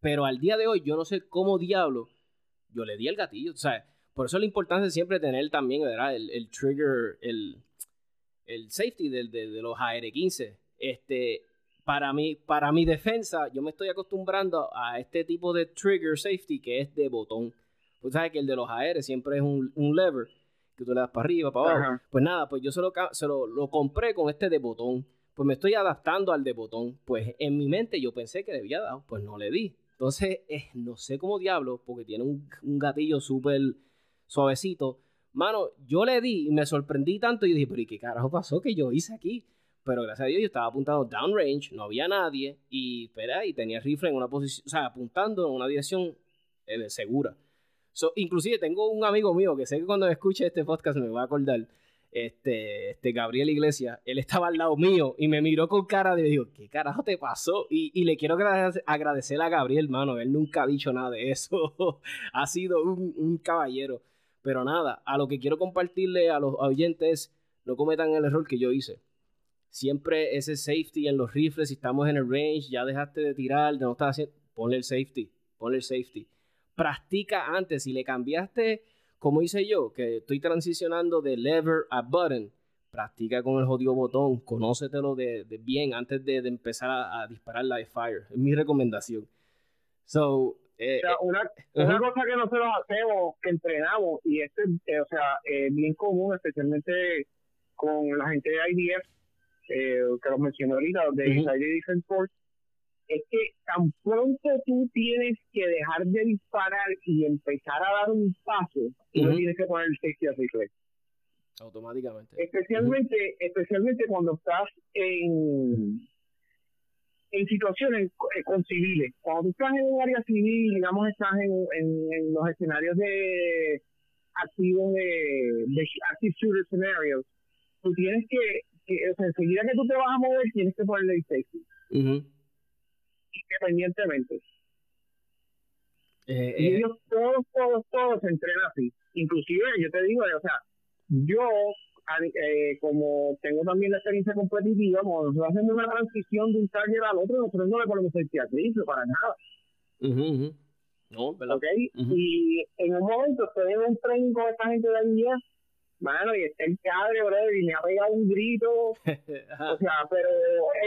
Pero al día de hoy, yo no sé cómo diablo, yo le di el gatillo. O sea, por eso la importancia de siempre tener también, ¿verdad? El, trigger, el, el safety de, los AR-15. Este, para mi, para mi defensa, yo me estoy acostumbrando a este tipo de trigger safety que es de botón. Pues sabes que el de los AR siempre es un, lever que tú le das para arriba, para abajo. Pues nada, pues yo se, lo, se lo, lo, compré con este de botón. Pues me estoy adaptando al de botón. Pues en mi mente yo pensé que debía dar, pues no le di. Entonces, eh, no sé cómo diablo, porque tiene un, un gatillo súper suavecito. Mano, yo le di y me sorprendí tanto y dije, pero ¿y qué carajo pasó que yo hice aquí? Pero gracias a Dios yo estaba apuntando downrange, no había nadie y, espera, y tenía rifle en una posición, o sea, apuntando en una dirección eh, segura. So, inclusive tengo un amigo mío que sé que cuando escuche este podcast me va a acordar, este, este Gabriel Iglesias, él estaba al lado mío y me miró con cara de, digo, ¿qué carajo te pasó? Y, le quiero agradecer a Gabriel, hermano, él nunca ha dicho nada de eso, ha sido un, un caballero. Pero nada, a lo que quiero compartirle a los oyentes, no cometan el error que yo hice siempre ese safety en los rifles, si estamos en el range, ya dejaste de tirar, no estás haciendo, ponle el safety, ponle el safety. Practica antes, si le cambiaste, como hice yo, que estoy transicionando de lever a button, practica con el jodido botón, conócetelo de, bien antes de, empezar a, disparar la fire. Es mi recomendación. So, eh, eh, una, cosa que nosotros hacemos, que entrenamos, y esto es o sea, bien común, especialmente con la gente de IDF, eh, que los mencioné ahorita, de Israel Defense Force, es que tan pronto tú tienes que dejar de disparar y empezar a dar un paso, tú no tienes que poner el safety rifle. Automáticamente. Especialmente, especialmente cuando estás en en situaciones eh, con civiles. Cuando tú estás en un área civil, digamos, estás en, en, los escenarios de activos de, de active shooter scenarios, tú tienes que o sea, enseguida que tú te vas a mover, tienes que ponerle el safety. Independientemente. Eh, y eh. ellos todos, todos, todos se entrenan así. Inclusive, yo te digo, o sea, yo, eh, como tengo también la experiencia competitiva, nosotros hacemos una transición de un target al otro, nosotros no le ponemos el para nada. No, ¿verdad? Okay? Y en un momento estoy en un tren con esta gente de ahí mano, y está el padre, brother, y me ha pegado un grito. o sea, pero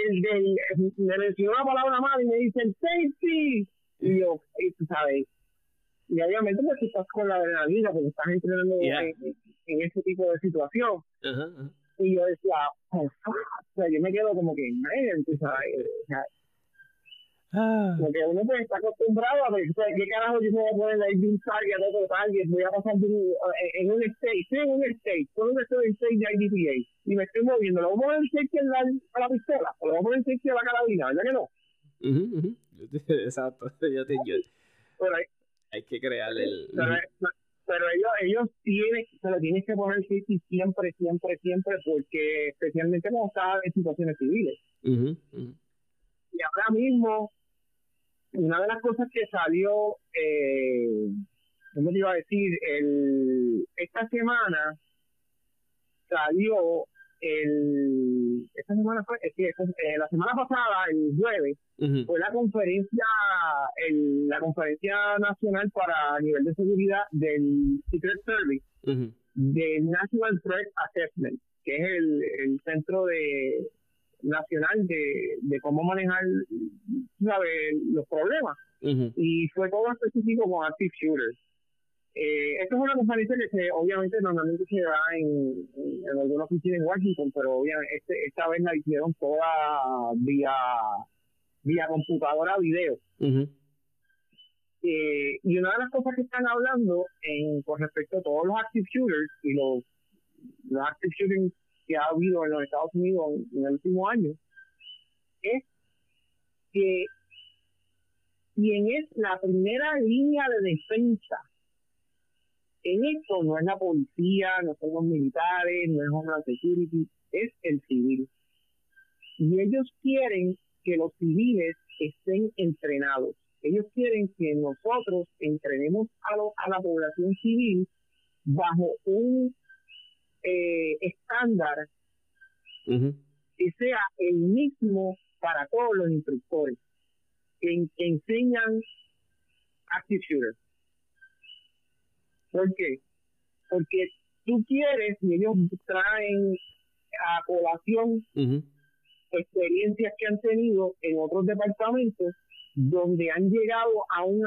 el, del me mencionó una palabra más y me dice el safety. Y yo, y tú sabes, y obviamente pues estás con la adrenalina porque estás entrenando en, en, ese tipo de situación. Y yo decía, oh, o sea, yo me quedo como que, man, tú sabes, o sea, Ah. Porque uno pues está acostumbrado a ver, ¿qué carajo yo me voy a poner ahí de un target a otro target? Voy a pasar eh, en un stage, estoy en un con un stage de IDPA y me estoy moviendo. ¿Lo voy a poner el safety a la, a la pistola? ¿O lo voy a poner el safety a la carabina? ¿Verdad que no? Exacto, yo te yo, pero hay, que crearle el... Pero, pero ellos, ellos tienen, se lo tienes que poner safety siempre, siempre, siempre, porque especialmente cuando estás en situaciones civiles. Y ahora mismo una de las cosas que salió, eh, ¿cómo te iba a decir? El, esta semana salió el esta semana fue es que, eh, la semana pasada el jueves fue la conferencia el, la conferencia nacional para nivel de seguridad del Secret Service del National Threat Assessment que es el, el centro de nacional de, de cómo manejar los problemas. Y fue todo específico con Active Shooters. Eh, esto es una conferencia que se, obviamente normalmente se da en, en, alguna oficina en Washington, pero obviamente este, esta vez la hicieron toda vía, vía computadora video. Eh, y una de las cosas que están hablando en, con respecto a todos los active shooters y los, los active shooters que ha habido en los Estados Unidos en, el último año es que quien es la primera línea de defensa en esto no es la policía, no son los militares, no es Homeland Security, es el civil. Y ellos quieren que los civiles estén entrenados. Ellos quieren que nosotros entrenemos a, a la población civil bajo un eh, estándar que sea el mismo para todos los instructores que, enseñan Active Shooter. ¿Por qué? Porque tú quieres y ellos traen a colación experiencias que han tenido en otros departamentos donde han llegado a un,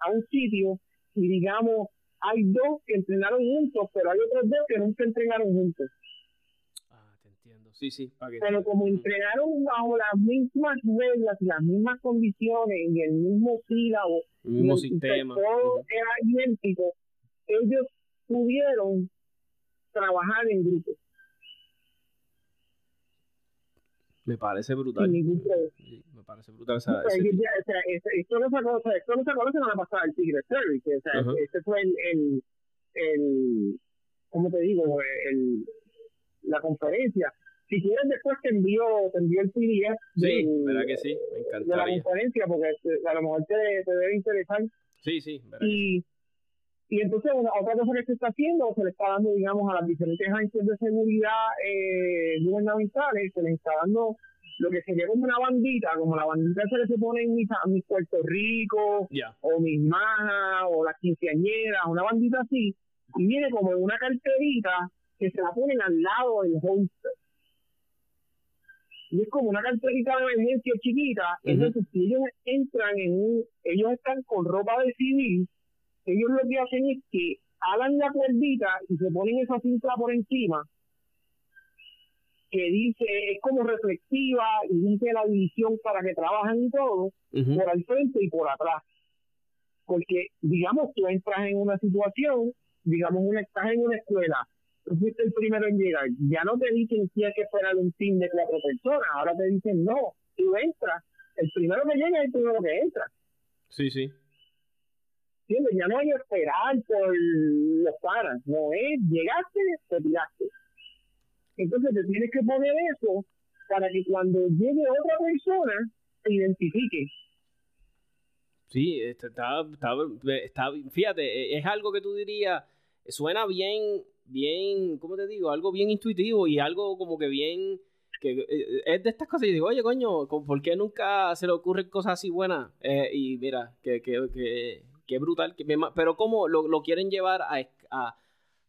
a un sitio y digamos hay dos que entrenaron juntos, pero hay otros dos que nunca entrenaron juntos. Ah, te entiendo. Sí, sí. Pero como entrenaron bajo las mismas reglas y las mismas condiciones y el mismo sílabo, el mismo sistema. Todo era idéntico. Ellos pudieron trabajar en grupo. Me parece brutal. me parece brutal. esto, no se conoce, esto no se conoce nada pasada el Tigre Service. O sea, este fue el, el, el, ¿cómo te digo? El, la conferencia. Si quieres después te envío, te envío el PDF sí, ¿verdad que sí? Me encantaría. de la conferencia porque a lo mejor te, te debe interesar. Sí, sí. Y, y entonces, una, otra cosa que se está haciendo, se le está dando, digamos, a las diferentes agencias de seguridad eh, gubernamentales, se les está dando lo que sería como una bandita, como la bandita que se pone en mis, mis Puerto Rico, o mis majas, o las quinceañeras, una bandita así, y viene como en una carterita que se la ponen al lado del holster. Y es como una carterita de emergencia chiquita, entonces si ellos entran en un, ellos están con ropa de civil, ellos lo que hacen es que hagan la cuerdita y se ponen esa cinta por encima que dice, es como reflexiva y dice la división para que trabajen y todo, por al frente y por atrás. Porque, digamos, tú entras en una situación, digamos, una, estás en una escuela, tú fuiste el primero en llegar, ya no te dicen si hay que esperar un team de cuatro personas, ahora te dicen, no, tú entras, el primero que llega es el primero que entra. Sí, sí. Ya no hay que esperar por los paras, no es, llegaste, te tiraste. Entonces te tienes que poner eso para que cuando llegue otra persona te identifique. Sí, este, está, está, está, fíjate, es algo que tú dirías, suena bien, bien, ¿cómo te digo? Algo bien intuitivo y algo como que bien, que eh, es de estas cosas y digo, oye, coño, ¿por qué nunca se le ocurren cosas así buenas? Eh, y mira, que, que, que, que brutal, que pero ¿cómo lo, lo quieren llevar a, a,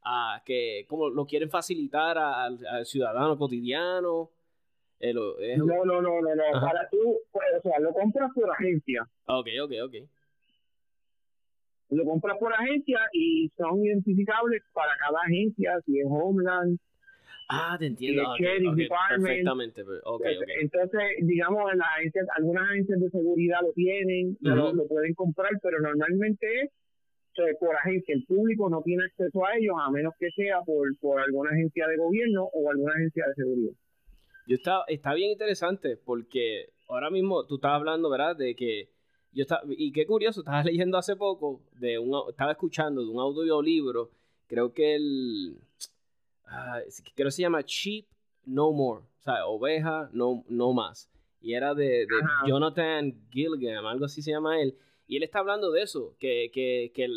a, que como lo quieren facilitar al, ciudadano cotidiano? Eh, no, no, no, no, no. Para tú, pues, o sea, lo compras por agencia. Ok, ok, ok. Lo compras por agencia y son identificables para cada agencia, si es Homeland, Ah, te entiendo. perfectamente. Okay, okay. Entonces, digamos, en las agencias, algunas agencias de seguridad lo tienen, lo, pueden comprar, pero normalmente es por agencia. El público no tiene acceso a ellos a menos que sea por, por alguna agencia de gobierno o alguna agencia de seguridad. Yo está, está bien interesante porque ahora mismo tú estás hablando, ¿verdad? De que yo estaba, y qué curioso, estabas leyendo hace poco, de un, estaba escuchando de un audiolibro, creo que el uh, creo que se llama Cheap No More, o sea, oveja no, no más. Y era de, Jonathan Gilligan, algo así se llama él. Y él está hablando de eso, que, que, que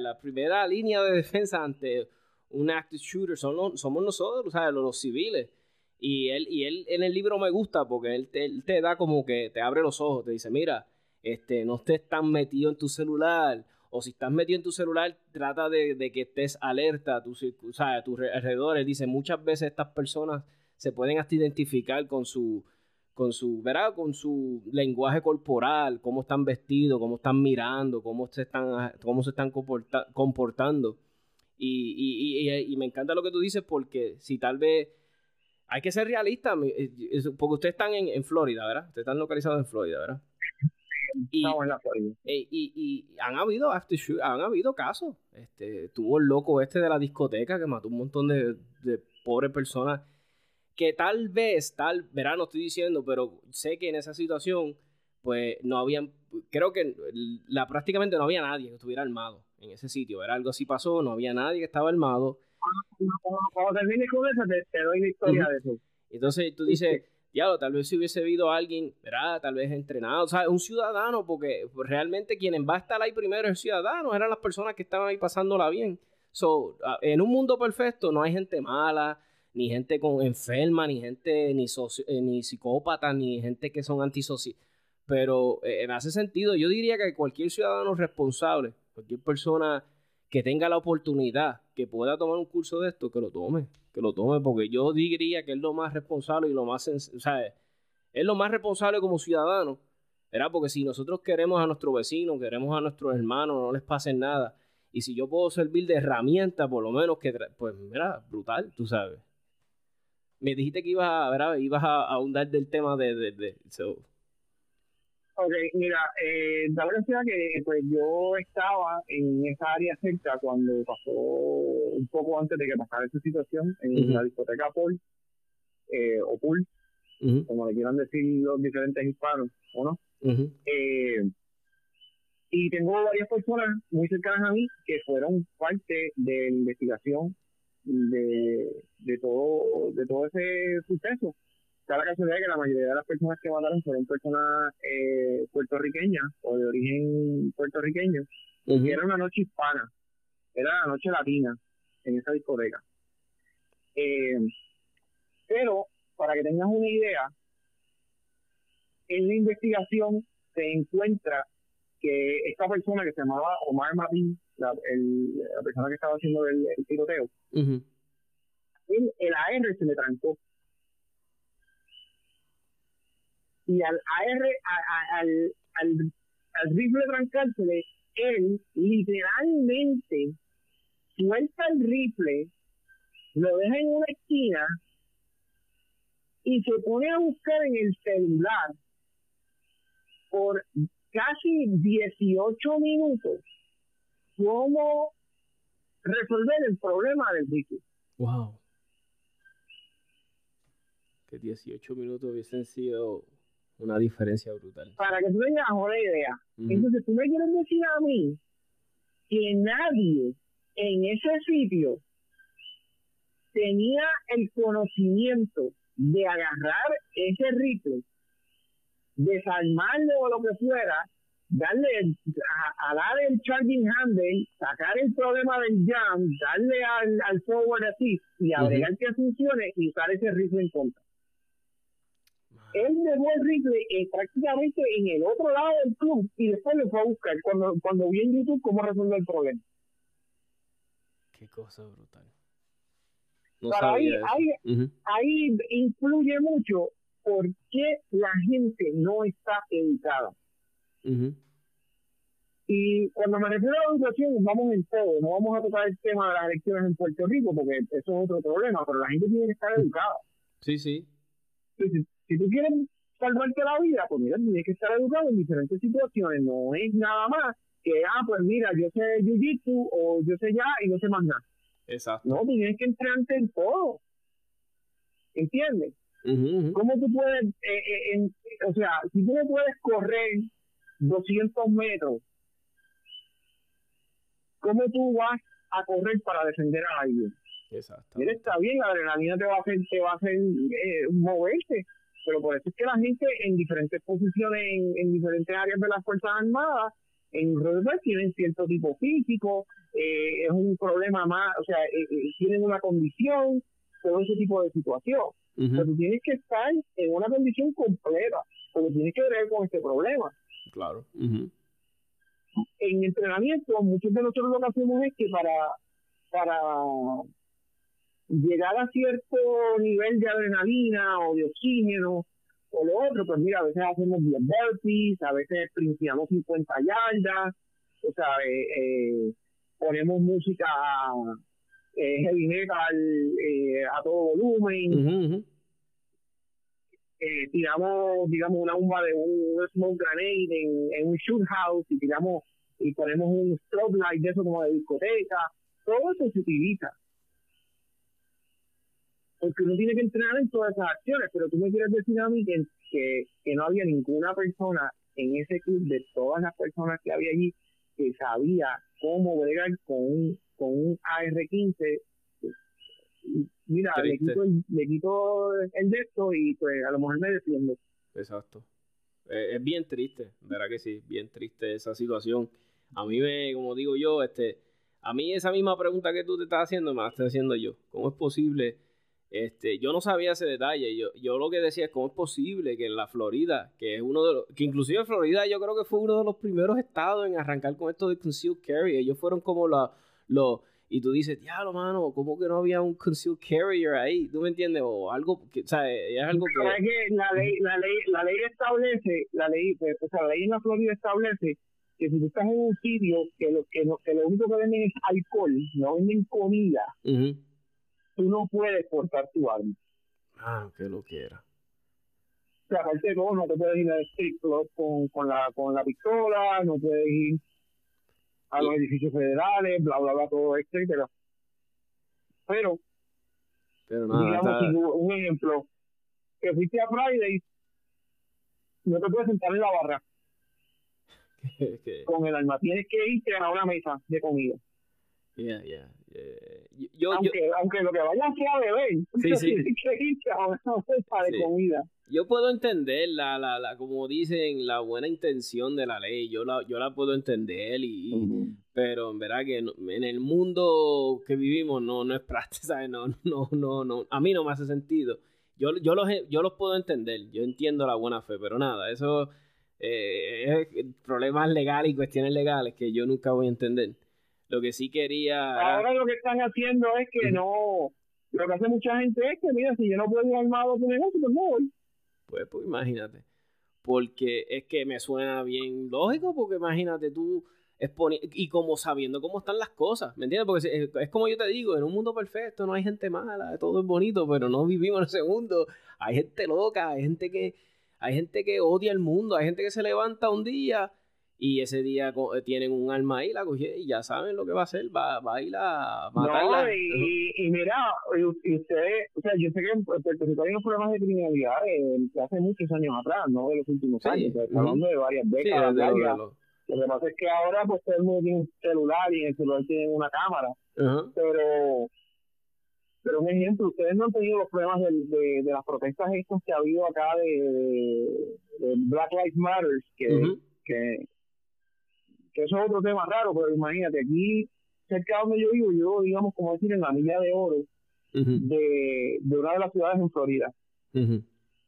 la primera línea de defensa ante un active shooter son somos nosotros, o sea, los, civiles. Y él, y él en el libro me gusta porque él te, él te, da como que te abre los ojos, te dice, mira, este, no estés tan metido en tu celular, o si estás metido en tu celular, trata de, que estés alerta a, tu, a tus alrededores. Dice, muchas veces estas personas se pueden hasta identificar con su, con su, ¿verdad? Con su lenguaje corporal, cómo están vestidos, cómo están mirando, cómo se están, cómo se están comportando. Y, y, me encanta lo que tú dices porque si tal vez hay que ser realista, eh, porque ustedes están en, en Florida, ¿verdad? Ustedes están localizados en Florida, ¿verdad? Y, eh, y, y, han habido after han habido casos. Este, tuvo el loco este de la discoteca que mató un montón de, de pobres personas. Que tal vez, tal, verá, no estoy diciendo, pero sé que en esa situación, pues no habían, creo que la, prácticamente no había nadie que estuviera armado en ese sitio. Era algo así pasó, no había nadie que estaba armado. Cuando termines con eso, te, doy la historia de eso. Entonces tú dices, diablo, tal vez si hubiese habido alguien, ¿verdad? Tal vez entrenado, o sea, un ciudadano, porque realmente quien va a estar ahí primero es el ciudadano, eran las personas que estaban ahí pasándola bien. So, en un mundo perfecto no hay gente mala, ni gente con enferma, ni gente ni, eh, ni psicópata, ni gente que son antisociales. Pero eh, en ese sentido, yo diría que cualquier ciudadano responsable, cualquier persona que tenga la oportunidad, que pueda tomar un curso de esto, que lo tome que lo tome, porque yo diría que es lo más responsable y lo más, o sea, es lo más responsable como ciudadano, ¿verdad? Porque si nosotros queremos a nuestro vecino, queremos a nuestros hermanos, no les pase nada. Y si yo puedo servir de herramienta, por lo menos que, pues, mira, brutal, tú sabes. Me dijiste que ibas a, ¿verdad? Ibas a, ahondar del tema de, de, de Ok, mira, eh, la casualidad que pues yo estaba en esa área cerca cuando pasó un poco antes de que pasara esa situación en la discoteca Paul, eh, o Pool, como le quieran decir los diferentes hispanos, ¿o no? eh, y tengo varias personas muy cercanas a mí que fueron parte de la investigación de, de todo de todo ese suceso está la casualidad de que la mayoría de las personas que mataron fueron personas eh, puertorriqueñas o de origen puertorriqueño. Era una noche hispana, era la noche latina en esa discoteca. Eh, pero, para que tengas una idea, en la investigación se encuentra que esta persona que se llamaba Omar Martín, la, persona que estaba haciendo el, tiroteo, el, el AR se le trancó. Y al AR, al, al, al rifle trancársele, él literalmente suelta el rifle, lo deja en una esquina y se pone a buscar en el celular por casi 18 minutos cómo resolver el problema del rifle. Wow. Que 18 minutos hubiesen sido una diferencia brutal. Para que tú tengas una idea. Entonces, tú me quieres decir a mí que nadie en ese sitio tenía el conocimiento de agarrar ese rifle, desarmarlo o lo que fuera, darle a, dar el charging handle, sacar el problema del jam, darle al, al forward así y agregar que funcione y usar ese rifle en contra. Él dejó el rifle eh, prácticamente en el otro lado del club y después lo fue a buscar cuando, cuando vi en YouTube cómo resolver el problema. Qué cosa brutal. ahí, ahí, ahí influye mucho por qué la gente no está educada. Y cuando me refiero a la educación, vamos en todo. No vamos a tocar el tema de las elecciones en Puerto Rico, porque eso es otro problema, pero la gente tiene que estar educada. Sí, sí. sí si tú quieres salvarte la vida, pues mira, tienes que estar educado en diferentes situaciones. No es nada más que, ah, pues mira, yo sé jiu-jitsu o yo sé ya y no sé más nada. Exacto. No, tienes que entrenarte en todo. ¿Entiendes? ¿Cómo tú puedes, eh, eh, o sea, si tú no puedes correr 200 metros, ¿cómo tú vas a correr para defender a alguien? Exacto. Mira, está bien, la adrenalina te va a hacer, te va a hacer eh, moverse, pero por eso es que la gente en diferentes posiciones, en, diferentes áreas de las Fuerzas Armadas, en Roosevelt tienen cierto tipo físico, eh, es un problema más, o sea, eh, eh, tienen una condición, todo ese tipo de situación. Pero tú tienes que estar en una condición completa, porque tienes que ver con este problema. Claro. En entrenamiento, muchos de nosotros lo que hacemos es que para, para llegar a cierto nivel de adrenalina o de oxígeno o lo otro, pues mira, a veces hacemos 10 burpees, a veces principiamos 50 yardas, o sea, eh, eh, ponemos música eh, heavy metal eh, a todo volumen, tiramos, digamos, una bomba de un, smoke grenade en, en un shoot house y tiramos y ponemos un strobe light de eso como de discoteca, todo eso se utiliza. Porque uno tiene que entrenar en todas esas acciones, pero tú me quieres decir a mí que, que, no había ninguna persona en ese club de todas las personas que había allí que sabía cómo bregar con un, con un AR-15. Mira, le quito, el, le quito el de esto y pues a lo mejor me defiendo. Exacto. Eh, es bien triste, verdad que sí, bien triste esa situación. A mí me, como digo yo, este, a mí esa misma pregunta que tú te estás haciendo me la estoy haciendo yo. ¿Cómo es posible? Este, yo no sabía ese detalle. Yo, yo lo que decía es cómo es posible que en la Florida, que es uno de los, que inclusive Florida yo creo que fue uno de los primeros estados en arrancar con esto de concealed carry. Ellos fueron como la, los, y tú dices, diablo, mano, ¿cómo que no había un concealed carrier ahí? ¿Tú me entiendes? O algo, que, o sea, es algo que... Es que la ley, la ley, la ley establece, la ley, pues, o sea, la ley en la Florida establece que si tú estás en un sitio que lo, que, no, que lo único que venden es alcohol, no venden comida, tú no puedes portar tu arma. Ah, que lo quiera. O sea, aparte de todo, no te puedes ir al strip club con, con, la, con la pistola, no puedes ir a los edificios federales, bla, bla, bla, todo, etcétera. Pero, Pero nada, digamos, está- si un ejemplo, que fuiste a Friday, no te puedes sentar en la barra con el arma, tienes que irte a una mesa de comida. yeah, yeah, yeah. Yo, yo, aunque, aunque lo que vayas sea beber, Sí, sí. tienes que irte a una mesa de Sí. comida. Yo puedo entender la, la, la, como dicen, la buena intención de la ley. Yo la, yo la puedo entender y, pero en verdad que no- en el mundo que vivimos no, no es práctico, ¿sabes? No, no, no, no, a mí no me hace sentido. Yo, yo, los, yo los puedo entender, yo entiendo la buena fe, pero nada, eso eh, es problemas legales y cuestiones legales que yo nunca voy a entender. Lo que sí quería... era- Ahora lo que están haciendo es que no, lo que hace mucha gente es que, mira, si yo no puedo ir armado a tu negocio, pues no voy. Pues, pues imagínate. Porque es que me suena bien lógico, porque imagínate tú y como sabiendo cómo están las cosas, ¿me entiendes? Porque es como yo te digo, en un mundo perfecto no hay gente mala, todo es bonito, pero no vivimos en ese mundo. Hay gente loca, hay gente que hay gente que odia el mundo, hay gente que se levanta un día y ese día eh, tienen un arma ahí, la cogió y ya saben lo que va a hacer, va, va a ir a matarla. No, y, y, y mira, y, ustedes, o sea, yo sé que en Puerto Rico hay unos problemas de criminalidad de hace muchos años atrás, no de los últimos Sí, años, ujú. hablando de varias décadas. lo- largas. de lo- Lo que pasa es que ahora pues todo el mundo tiene un celular y en el celular tienen una cámara, pero pero un ejemplo, ustedes no han tenido los problemas del- de, de, las protestas estas que ha habido acá de, de, de Black Lives Matter, que, que, que eso es otro tema raro, pero imagínate, aquí cerca de donde yo vivo, yo digamos como decir en la milla de oro de, de una de las ciudades en Florida.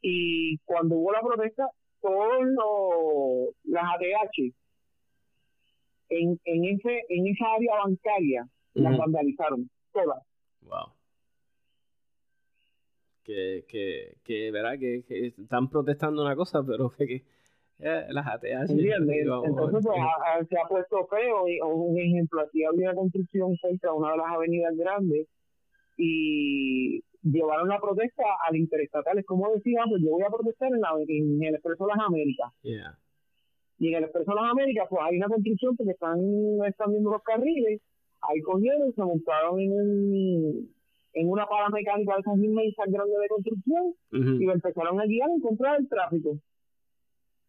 Y cuando hubo la protesta, todos los las ATH en, en ese en esa área bancaria las vandalizaron todas. Wow. Que, que, que, ¿verdad? Que, que están protestando una cosa, pero que eh, las ATH. ¿Entiendes? vamos a Entonces, pues, a- a- se ha puesto feo. Y, un ejemplo, aquí había una construcción cerca de una de las avenidas grandes y llevaron la protesta al interestatal. Es como decía, pues yo voy a protestar en, la, en el Expreso Las Américas. Yeah. Y en el Expreso Las Américas, pues hay una construcción porque están expandiendo los carriles. Ahí cogieron, se montaron en un en una pala mecánica de esas inmensas grandes de construcción y empezaron a guiar en contra del tráfico.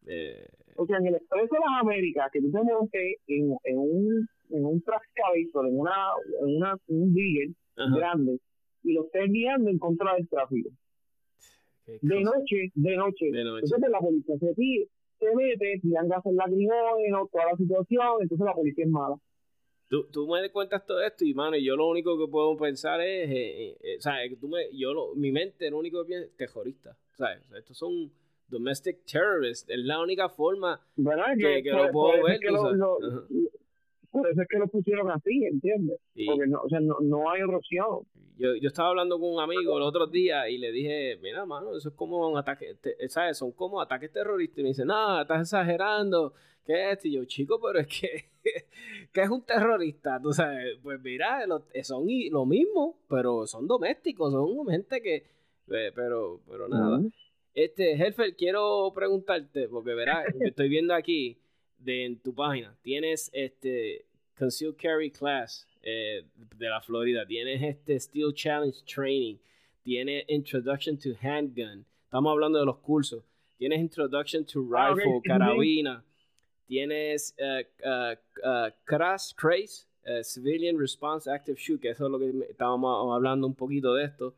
Eh, O sea, en el Expreso de las Américas, que tú te montes en, en un en un excavator, en una en una un digger ajá. grande y lo estés guiando en contra del tráfico. De noche, de noche. De noche. Entonces la policía se, ti- se mete, tiran gases lacrimógenos, toda la situación, entonces la policía es mala. Tú, tú me cuentas todo esto y, mano, yo lo único que puedo pensar es, eh, eh, eh, ¿sabes? Que tú me, yo lo- mi mente lo único que piensa es terrorista, ¿sabes? O sea, estos son domestic terrorists, es la única forma que, que por- lo puedo ver. que lo- lo- por eso es que lo pusieron así, ¿entiendes? Porque no, o sea, no, no hay otra opción. Yo, yo estaba hablando con un amigo el otro día y le dije, mira, mano, eso es como un ataque, te- ¿sabes? Son como ataques terroristas. Y me dice, no, estás exagerando. ¿Qué es esto? Y yo, chico, pero es que, ¿qué es un terrorista? Tú sabes, pues mira, lo- son lo mismo, pero son domésticos, son gente que, eh, pero, pero nada. Este, Helfer, quiero preguntarte, porque verás, estoy viendo aquí de, en tu página, tienes este Concealed Carry Class eh, de la Florida, tienes este Steel Challenge Training, tienes Introduction to Handgun, estamos hablando de los cursos, tienes Introduction to Ah, Rifle, carabina, tienes eh, eh, eh, CRAS, CRACE, eh, Civilian Response Active Shoot, que eso es lo que estábamos hablando un poquito de esto,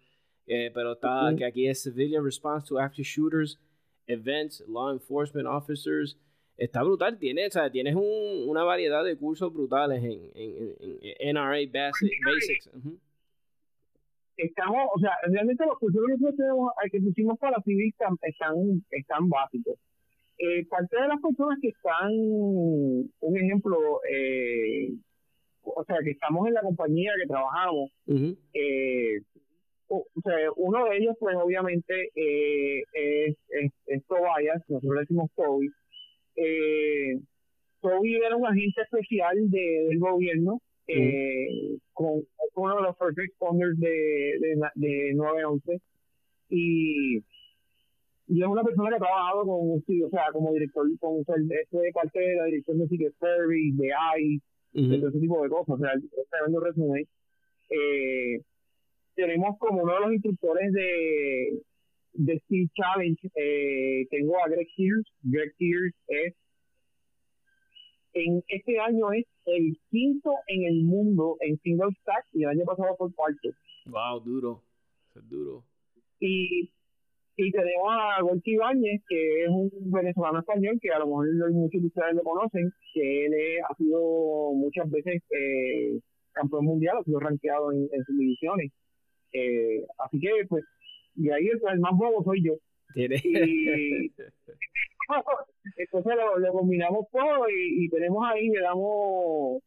eh, pero está que aquí es Civilian Response to Active Shooters, Events, Law Enforcement Officers. Está brutal, tienes, o sea, tienes un- una variedad de cursos brutales en, en, en- en NRA Basic, Basics. Ujú. estamos, o sea, realmente los cursos que nosotros tenemos, eh, que pusimos para civistas están, están básicos. Eh, parte de las personas que están, un ejemplo, eh, o sea, que estamos en la compañía que trabajamos, eh, o, sea, uno de ellos, pues obviamente, eh, es, es, es, Tobias, nosotros le decimos Toby. Eh, Toby era un agente especial de, del gobierno, eh, con, uno de los first responders de, de, de 911, y, y es una persona que ha trabajado con, o sea, como director, con de parte de la dirección de Secret Service, de ICE, de todo ese tipo de cosas, o sea, está viendo resumen. Eh, tenemos como uno de los instructores de, de Steel Challenge, eh, tengo a Greg Kears. Greg Kears es, en este año es el quinto en el mundo en single stack y el año pasado fue cuarto. Wow, duro, es duro. Y, y tenemos a Gorky Ibáñez, que es un venezolano español, que a lo mejor muchos de ustedes lo conocen, que él ha sido muchas veces eh, campeón mundial, ha sido rankeado en sus divisiones. Eh, así que, pues, y ahí el, más bobo soy yo. Y, entonces lo, combinamos todo y, tenemos ahí, le damos,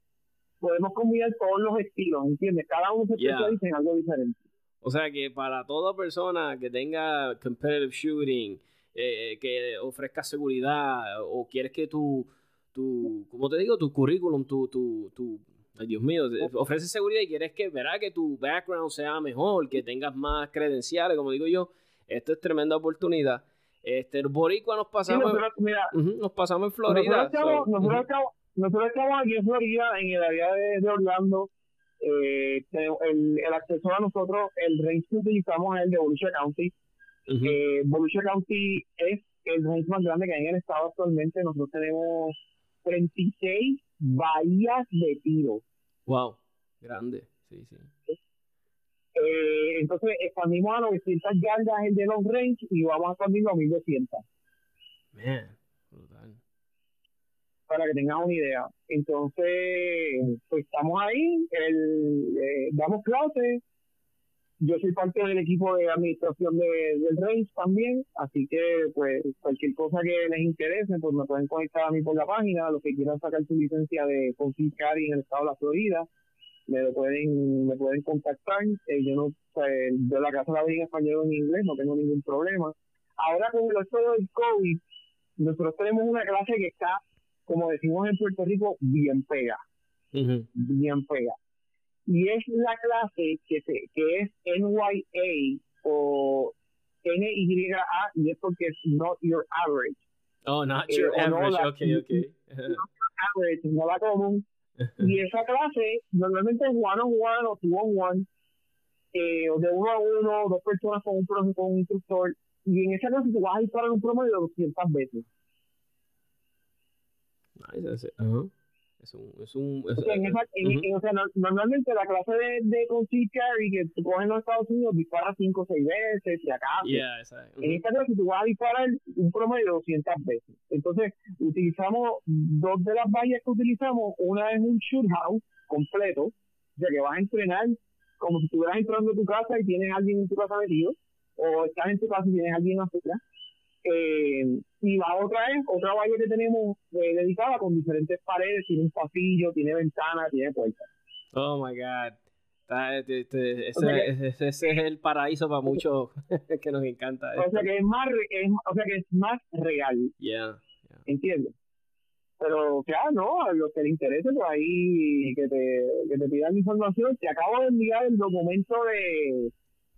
podemos combinar todos los estilos, ¿entiendes? Cada uno se especializa en algo diferente. O sea que para toda persona que tenga competitive shooting, eh, que ofrezca seguridad o quieres que tu, tu, como te digo, tu currículum, tu, tu, tu Ay, Dios mío, ofrece seguridad y quieres que, verá, que tu background sea mejor, que tengas más credenciales, como digo yo, esto es tremenda oportunidad. Este, Boricua nos pasamos, nos pasamos en Florida. Nosotros, estamos, aquí en Florida, en el área de, Orlando. Eh, el, el, acceso a nosotros, el range que utilizamos es el de Volusia County. Uh Volusia County es el range más grande que hay en el estado actualmente. Nosotros tenemos 36 bahías de tiro. Wow, grande, sí, sí. Eh, entonces expandimos a 900 yardas el de long range y vamos a expandirlo a 1200. Man, brutal. Para que tengan una idea. Entonces, pues estamos ahí, el, eh, damos clases, yo soy parte del equipo de administración de, del range también, así que pues cualquier cosa que les interese, pues me pueden conectar a mí por la página, los que quieran sacar su licencia de confiscar en el estado de la Florida, me lo pueden, me pueden contactar, eh, yo no, pues, de la casa la vi en español o en inglés, no tengo ningún problema. Ahora con el estudio del COVID, nosotros tenemos una clase que está, como decimos en Puerto Rico, bien pega, bien pega y es la clase que, se, que es NYA o NYA y es porque es not your average. Oh, not eh, your average, no ok, ok. not average, no la común. y esa clase normalmente es one on one o two on one, eh, o de uno a uno, dos personas con un, con un instructor. Y en esa clase tú vas a disparar un promedio de 200 veces. Nice, uh -huh. Es un, es un, o sea, normalmente la clase de, de concealed carry que tú coges en los Estados Unidos dispara 5 o 6 veces, si acaso. En esta clase tú vas a disparar un promedio de 200 veces. Entonces, utilizamos dos de las vallas que utilizamos. Una es un shoot house completo, o sea que vas a entrenar como si estuvieras entrando a tu casa y tienes a alguien en tu casa metido, o estás en tu casa y tienes a alguien afuera eh, y la otra es otra valla que tenemos eh, dedicada con diferentes paredes, tiene un pasillo, tiene ventana, tiene puertas. Oh my God. Este, este, ese, ese, es el paraíso para muchos que nos encanta. O sea que es más, o sea que es más real. Yeah, ¿Entiendes? Pero, claro, no, a los que les interese, pues ahí que te, que te pidan información. Te acabo de enviar el documento de,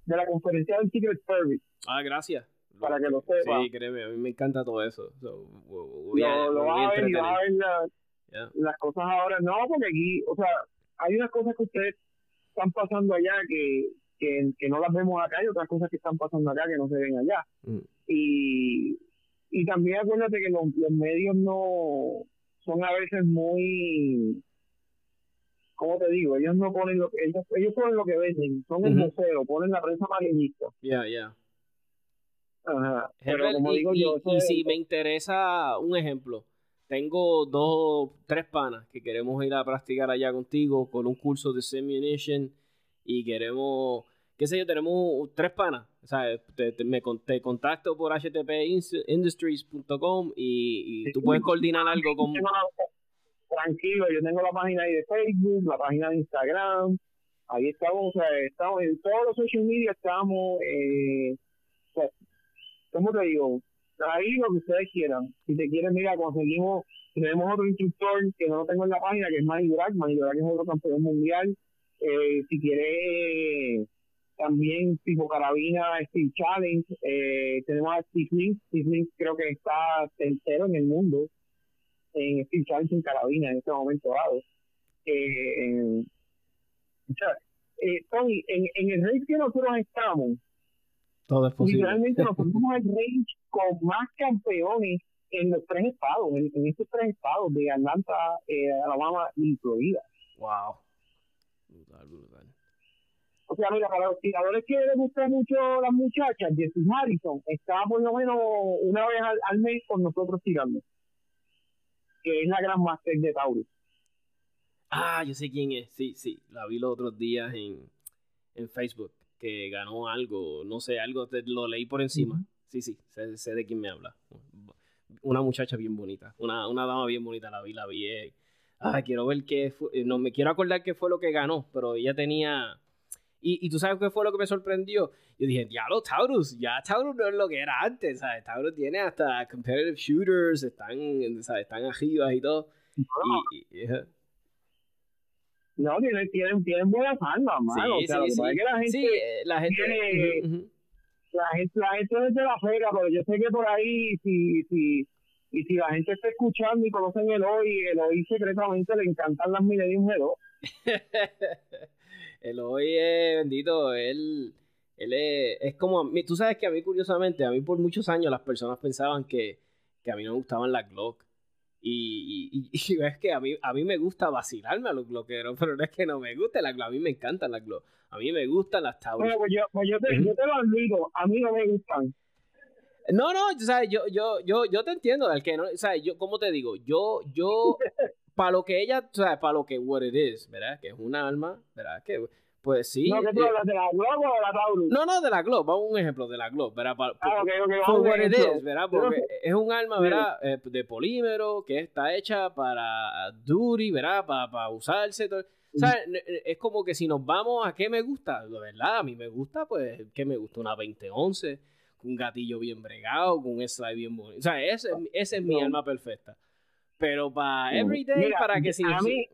de la conferencia del Secret Service. Ah, gracias para que lo sepa. Sí, créeme, a mí me encanta todo eso. So, lo, vas a ver y vas a ver las cosas ahora. No, porque aquí, o sea, hay unas cosas que ustedes están pasando allá que, que, que no las vemos acá y otras cosas que están pasando acá que no se ven allá. Mm. Y, y también acuérdate que los, los medios no son a veces muy ¿cómo te digo? Ellos no ponen lo que, ellos, ellos ponen lo que venden, son el museo, ponen la prensa amarillista. Ya, ya. Pero como digo yo, y si me interesa un ejemplo, tengo dos, tres panas que queremos ir a practicar allá contigo con un curso de Semination y queremos, qué sé yo, tenemos tres panas. O sea, te, me, te contacto por htpindustries.com y, y tú puedes coordinar algo con... tranquilo, yo tengo la página ahí de Facebook, la página de Instagram, ahí estamos, o sea, estamos en todos los social media, estamos, eh, ¿cómo te digo? Ahí lo que ustedes quieran. Si te quieren, mira, conseguimos, tenemos otro instructor que no lo tengo en la página, que es Manny Durac, Manny Durac es otro campeón mundial. Eh, si quiere también tipo carabina Steel Challenge, eh, tenemos a Steve Link, Steve Link creo que está tercero en el mundo en Steel Challenge en carabina en este momento dado. Eh, eh, Tony, en, en el race que nosotros estamos, todo es posible. Literalmente nosotros somos el range con más campeones en los tres estados, en, estos tres estados de Atlanta, eh, Alabama y Florida. Wow. Brutal, brutal. O sea, mira, para los tiradores que les gusta mucho las muchachas, Jesse Harrison está por lo menos una vez al, mes con nosotros tirando. Que es la gran máster de Taurus. Ah, yo sé quién es. Sí, sí. La vi los otros días en, en Facebook. Que ganó algo. No sé, algo. Te, lo leí por encima. Sí, sí. Sé, de quién me habla. Una muchacha bien bonita. Una, una dama bien bonita. La vi, la vi. Eh. Ah, quiero ver qué fue. No me quiero acordar qué fue lo que ganó. Pero ella tenía y, y tú sabes qué fue lo que me sorprendió. Yo dije, diablo, Taurus, ya Taurus no es lo que era antes, ¿sabes? Taurus tiene hasta competitive shooters, están, ¿sabes? Están arriba y todo. No, y, no tienen, tienen, tienen buenas armas, mano. Sí, o sea, sí, que la gente, sí, la gente, tiene, la gente, la gente desde la feria, pero yo sé que por ahí, si, si, y si la gente está escuchando y conocen el hoy, el hoy secretamente le encantan las Millennium G2. el hoy es bendito, él, él es, es como, tú sabes que a mí curiosamente, a mí por muchos años las personas pensaban que, que a mí no me gustaban las Glock. Y, y, y, es que a mí, a mí me gusta vacilarme a los glockeros, pero no es que no me guste la a mí me encantan las Glock. A mí me gustan las Taurus. Bueno, pues yo, pues yo, te, yo te lo admito, a mí no me gustan. No, no, sea, yo, yo, yo, yo te entiendo, el que no, o sea, yo, ¿cómo te digo? Yo, yo, para lo que ella, o sea, para lo que what it is, ¿verdad? Que es un alma, ¿verdad? Que, pues sí. ¿No que tú eh, hablas de la Globe o de la Taurus? No, no, de la Globe, vamos a un ejemplo de la Globe, ¿verdad? Para, ah, ok, ok, for what it is, ¿verdad? Porque es un alma, ¿verdad? Eh, de polímero que está hecha para duty, ¿verdad? Para, para usarse. Todo. O sea, es como que si nos vamos a qué me gusta, de verdad, a mí me gusta, pues, ¿qué me gusta? Una 2011, con un gatillo bien bregado, con un slide bien bonito. O sea, ese, ese es mi alma perfecta. Pero para everyday, para que si... A mí,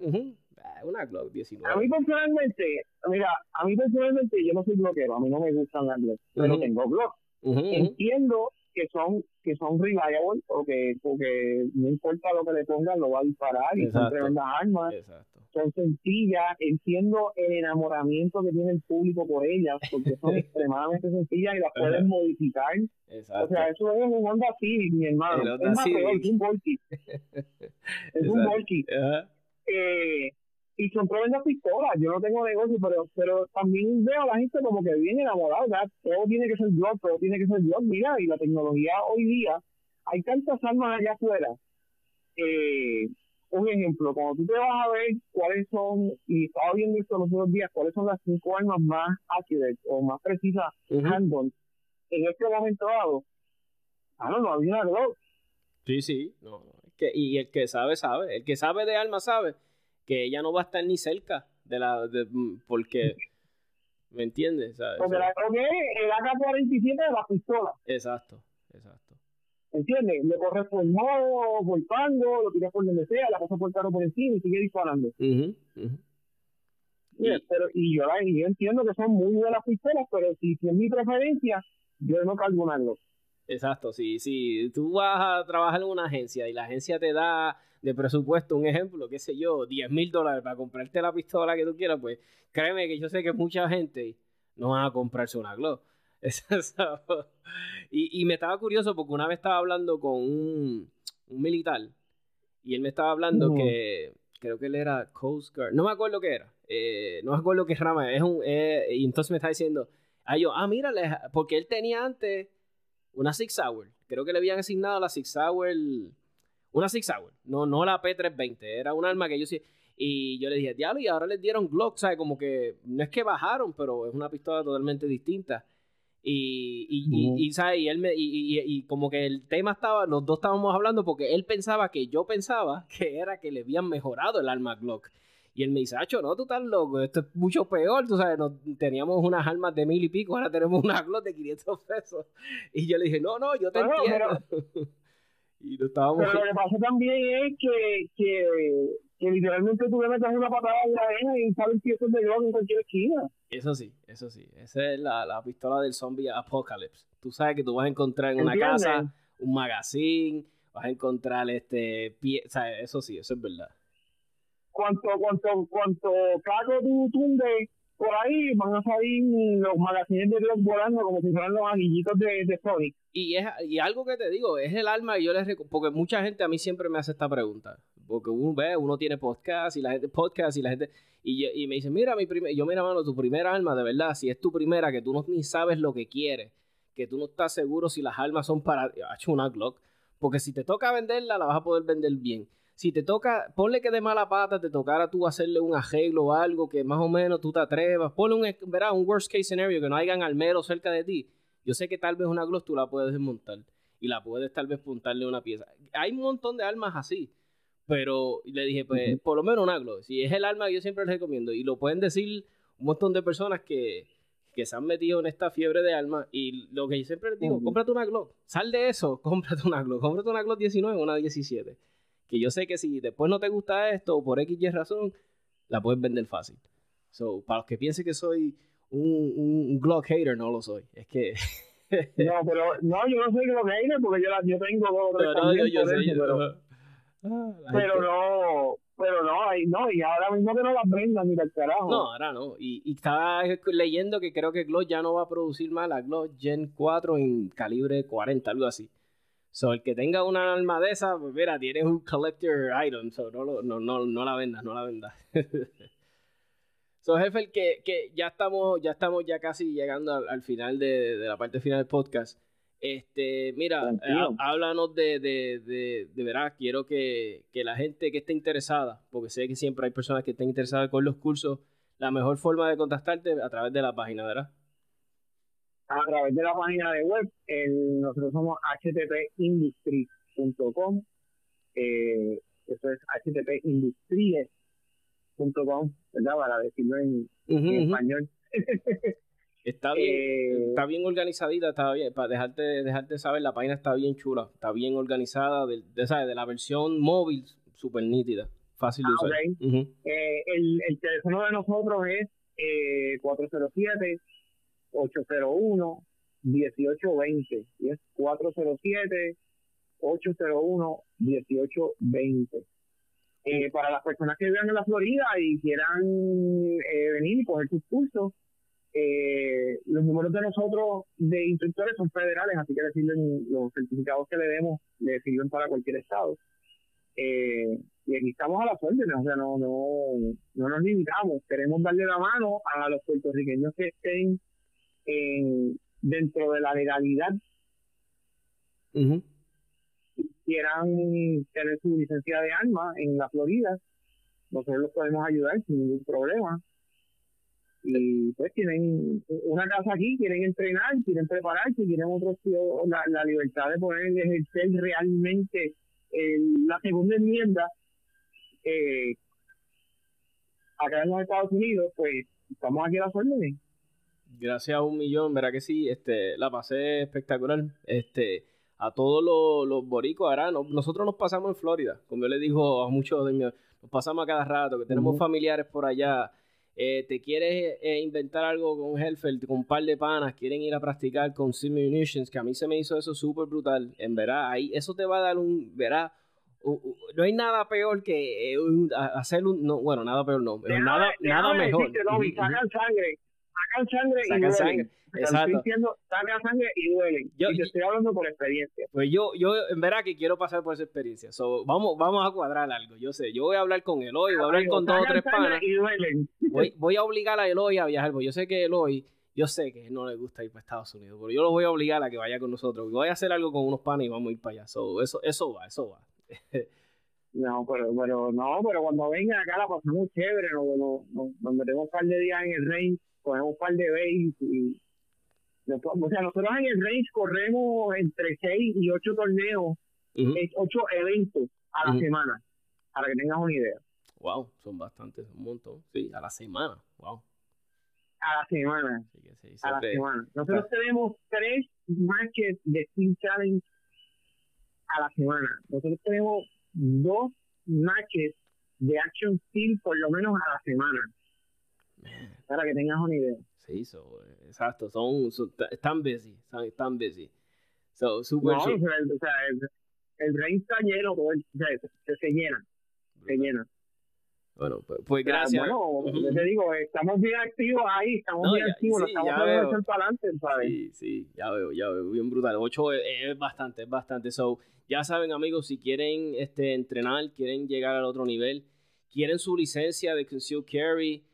una Glock 19. A mí personalmente, mira, a mí personalmente yo no soy bloquero, a mí no me gustan las Glock, pero tengo Glock. Entiendo que son que son reliable o que porque no importa lo que le pongan lo va a disparar y son tremendas armas. Exacto. son sencillas entiendo el enamoramiento que tiene el público por ellas porque son extremadamente sencillas y las pueden modificar. Exacto. o sea eso es un Honda Civic mi hermano. Es más peor un Volky es un Volky eh, y son tremendas pistolas. Yo no tengo negocio, pero pero también veo a la gente como que viene enamorada. ¿verdad? Todo tiene que ser blog, todo tiene que ser blog. Mira, y la tecnología hoy día, hay tantas armas allá afuera. Eh, un ejemplo, cuando tú te vas a ver cuáles son, y estaba viendo esto los otros días, cuáles son las cinco armas más accurate o más precisas uh en este momento dado, ah, no, no había una blog. Sí, sí, no, que, y el que sabe, sabe. El que sabe de armas sabe que ella no va a estar ni cerca de la. De, mm, porque. ¿Me entiendes? Porque la, el AK-47 de la pistola. Exacto, exacto. ¿Entiendes? Le corre por modo, por pango, lo tiras por donde sea, la pasa por carro por encima y sigue disparando. y, pero, y yo, y yo entiendo que son muy buenas pistolas, pero si, si es mi preferencia, yo no cargo una Exacto, si, si tú vas a trabajar en una agencia y la agencia te da de presupuesto, un ejemplo, qué sé yo, 10 mil dólares para comprarte la pistola que tú quieras, pues créeme que yo sé que mucha gente no va a comprarse una Glock. y, y me estaba curioso porque una vez estaba hablando con un, militar y él me estaba hablando que creo que él era Coast Guard, no me acuerdo qué era, eh, no me acuerdo qué rama, es un, eh, y entonces me está diciendo, ah, yo, ah, mírale, porque él tenía antes una Six Hour, creo que le habían asignado la Six Hour una Six Hour, no, no la P320, era un arma que yo sí. Y yo le dije, diablo, y ahora les dieron Glock, ¿sabes? Como que no es que bajaron, pero es una pistola totalmente distinta. Y, y, y, ¿sabes? y él me, y, y, como que el tema estaba, los dos estábamos hablando porque él pensaba que yo pensaba que era que le habían mejorado el arma Glock. Y él me dice, Acho, no, tú estás loco, esto es mucho peor, tú sabes, teníamos unas armas de mil y pico, ahora tenemos una Glock de 500 pesos. Y yo le dije, no, no, yo te entiendo. y lo estábamos... Pero lo que pasa también es que, que, que literalmente tú le metes una patada en la arena y sabes que eso es de Glock en cualquier esquina. Eso sí, eso sí. Esa es la, la pistola del zombie apocalypse. Tú sabes que tú vas a encontrar en una casa un magazine, vas a encontrar este pie, o sea, eso sí, eso es verdad cuanto, cuanto, cuanto cago tú tunde por ahí, van a salir los magazines de Glock volando como si fueran los anillitos de, de Sonic. Y, es, y algo que te digo, es el alma y yo les porque mucha gente a mí siempre me hace esta pregunta. Porque uno ve, uno tiene podcast y la gente, podcast y la gente, y, y me dice, mira, mi primer, yo mira, mano, tu primera alma, de verdad, si es tu primera, que tú no ni sabes lo que quieres, que tú no estás seguro si las almas son para, ha hecho una Glock, porque si te toca venderla, la vas a poder vender bien si te toca, ponle que de mala pata te tocara tú hacerle un arreglo o algo que más o menos tú te atrevas, ponle un, verá, un worst case scenario que no hayan almero cerca de ti. Yo sé que tal vez una gloss tú la puedes desmontar y la puedes tal vez puntarle una pieza. Hay un montón de armas así, pero le dije, pues por lo menos una gloss. Si es el arma que yo siempre les recomiendo y lo pueden decir un montón de personas que, que se han metido en esta fiebre de armas y lo que yo siempre les digo, cómprate una gloss. Sal de eso, cómprate una gloss. Cómprate una gloss 19 o una 17 que yo sé que si después no te gusta esto o por X y razón, la puedes vender fácil. So, para los que piensen que soy un, un, Glock hater, no lo soy. Es que... no, pero no, yo no soy Glock hater porque yo, la, yo tengo dos pero, no, yo, yo sé, pero, ah, pero no, pero no, y, no, y ahora mismo que no las vendan ni del carajo. No, ahora no. Y, y estaba leyendo que creo que Glock ya no va a producir más la Glock Gen 4 en calibre 40, algo así. So, el que tenga una alma de esa, pues mira, tienes un collector item, so no, no, no, no la vendas, no la vendas. so, jefe, que, que ya estamos, ya estamos ya casi llegando al, final de, de, la parte final del podcast. Este, mira, eh, háblanos de, de, de, de verdad, quiero que, que, la gente que esté interesada, porque sé que siempre hay personas que estén interesadas con los cursos, la mejor forma de contactarte a través de la página, ¿verdad? A través de la página de web. nosotros somos httpindustries.com. Eh, eso es httpindustries.com, ¿verdad? Para decirlo en, español. Está bien, eh, está bien organizadita, está bien, para dejarte, dejarte saber, la página está bien chula, está bien organizada, de, de, de la versión móvil, súper nítida, fácil de ah, usar. Eh, el, el, teléfono de nosotros es eh, 407 801-1820 y es 407-801-1820. Eh, para las personas que vivan en la Florida y quieran eh, venir y coger sus cursos, eh, los números de nosotros de instructores son federales, así que decirle los certificados que le demos le sirven para cualquier estado. y aquí estamos a las órdenes, o sea, no, no, no nos limitamos, queremos darle la mano a los puertorriqueños que estén dentro de la legalidad quieran tener su licencia de arma en la Florida, nosotros los podemos ayudar sin ningún problema. Y pues tienen una casa aquí, quieren entrenar, quieren prepararse, quieren otro, la, la libertad de poder ejercer realmente la segunda enmienda eh, acá en los Estados Unidos, pues estamos aquí a las órdenes gracias a un millón, verá que sí, este, la pasé espectacular. Este, a todos los, los boricos, ahora nosotros nos pasamos en Florida, como yo le digo a muchos de mis, nos pasamos a cada rato, que tenemos familiares por allá. Eh, te quieres eh, inventar algo con Hellfeld, con un par de panas, quieren ir a practicar con Munitions, que a mí se me hizo eso súper brutal. En verdad, ahí eso te va a dar un, verá, no hay nada peor que eh, hacer un, no, bueno, nada peor no, pero nada, nada mejor. sangre sacan sangre y duelen. Sangre. Exacto. Diciendo, sacan sangre y duelen. Yo, y te estoy hablando por experiencia. Pues yo, yo en verdad que quiero pasar por esa experiencia. So, vamos, vamos a cuadrar algo. Yo sé, yo voy a hablar con Eloy, voy a hablar con dos o tres panas. Y duelen. Voy, voy a obligar a Eloy a viajar, porque yo sé que Eloy, yo sé que no le gusta ir para Estados Unidos, pero yo lo voy a obligar a que vaya con nosotros. Voy a hacer algo con unos panas y vamos a ir para allá. So, eso, eso va, eso va. No, pero, pero no, pero cuando vengan acá la pasamos chévere, nos, nos, nos, metemos un par de días en el rey cogemos un par de base y, O sea, nosotros en el range corremos entre 6 y 8 torneos, 8 eventos a la semana, para que tengas una idea. Wow, son bastantes, un montón. Sí, a la semana. Wow. A la semana. a la semana. Nosotros tenemos tres matches de Steam Challenge a la semana.Nosotros tenemos dos matches de Action Steel por lo menos a la semana. Para que tengas una idea. Sí, so, exacto. Son, están busy. Están, busy. So, super no, o sea, el, el, el está lleno, se, se llena. Se llena. Bueno, pues, pues gracias. Bueno, yo te digo, estamos bien activos ahí, estamos bien activos, sí, estamos haciendo para adelante, ¿sabes? Sí, sí, ya veo, ya veo, bien brutal. Ocho es, bastante, es bastante. So, ya saben, amigos, si quieren este, entrenar, quieren llegar al otro nivel, quieren su licencia de concealed carry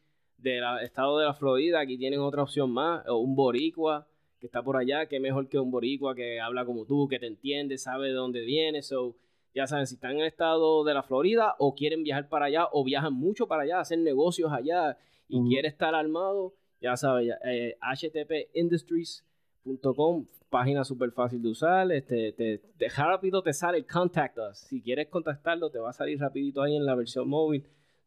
del estado de la Florida, aquí tienen otra opción más, o un boricua que está por allá, que mejor que un boricua que habla como tú, que te entiende, sabe de dónde viene, so ya saben, si están en el estado de la Florida o quieren viajar para allá o viajan mucho para allá, hacer negocios allá y quiere estar armado, ya saben, eh, htpindustries.com, página súper fácil de usar, este, te, rápido te sale el contact us. Si quieres contactarlo, te va a salir rapidito ahí en la versión móvil.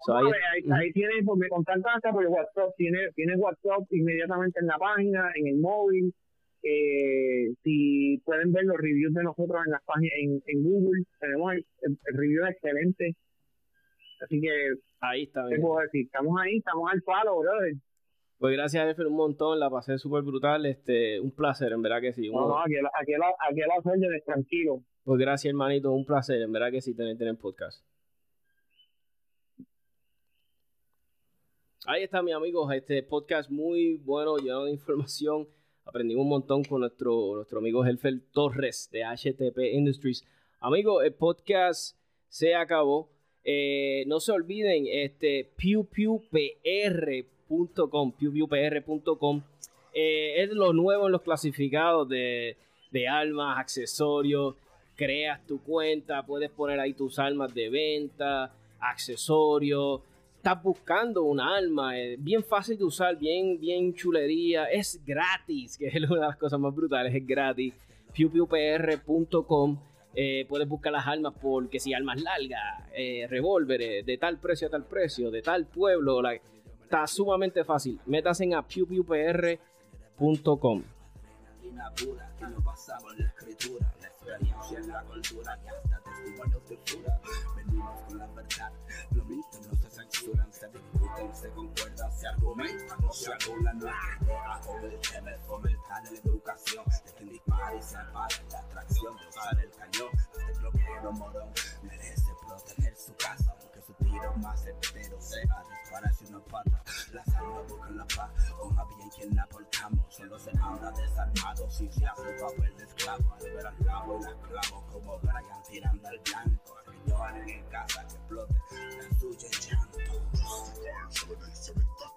Ahí, ahí, tienes, porque contactas por WhatsApp, tienes, tienes WhatsApp inmediatamente en la página, en el móvil eh, si pueden ver los reviews de nosotros en las páginas en, Google, tenemos el, review excelente. Así que ahí está. decir? Estamos ahí, estamos al palo, brother. Pues gracias, Jefe, un montón. La pasé súper brutal. Este, un placer, en verdad que sí. No, no, aquí, aquí, aquí la tranquilo. Pues gracias, hermanito. Un placer, en verdad que sí, tener, tener podcast. Ahí está, mi amigo. Este podcast muy bueno, lleno de información aprendimos un montón con nuestro, nuestro amigo Helfer Torres de HTP Industries. Amigo, el podcast se acabó. Eh, no se olviden, este, pewpewpr.com, pewpewpr.com eh, es lo nuevo en los clasificados de, de armas, accesorios. Creas tu cuenta, puedes poner ahí tus armas de venta, accesorios estás buscando un alma, es bien fácil de usar, bien, bien chulería, es gratis, que es una de las cosas más brutales, es gratis. pewpewpr.com eh, puedes buscar las armas porque si armas largas, eh, revólveres, de tal precio a tal precio, de tal pueblo, está sumamente fácil. Métase en a pewpewpr.com. Se discuten, se concuerdan, se argumentan, no se anulan, es que debajo del tema fomentar la educación de quien dispara y apaga la atracción de usar el cañón. Este bloqueo morón merece proteger su casa, aunque su tiro más certero sea dispararse una pata. Las armas buscan la paz, con a bien quien la portamos, solo se anda desarmado si se hace papel de esclavo. Al ver al cabo y la clavo como Brian tirando al blanco, que lloran en casa que explote la suya Down,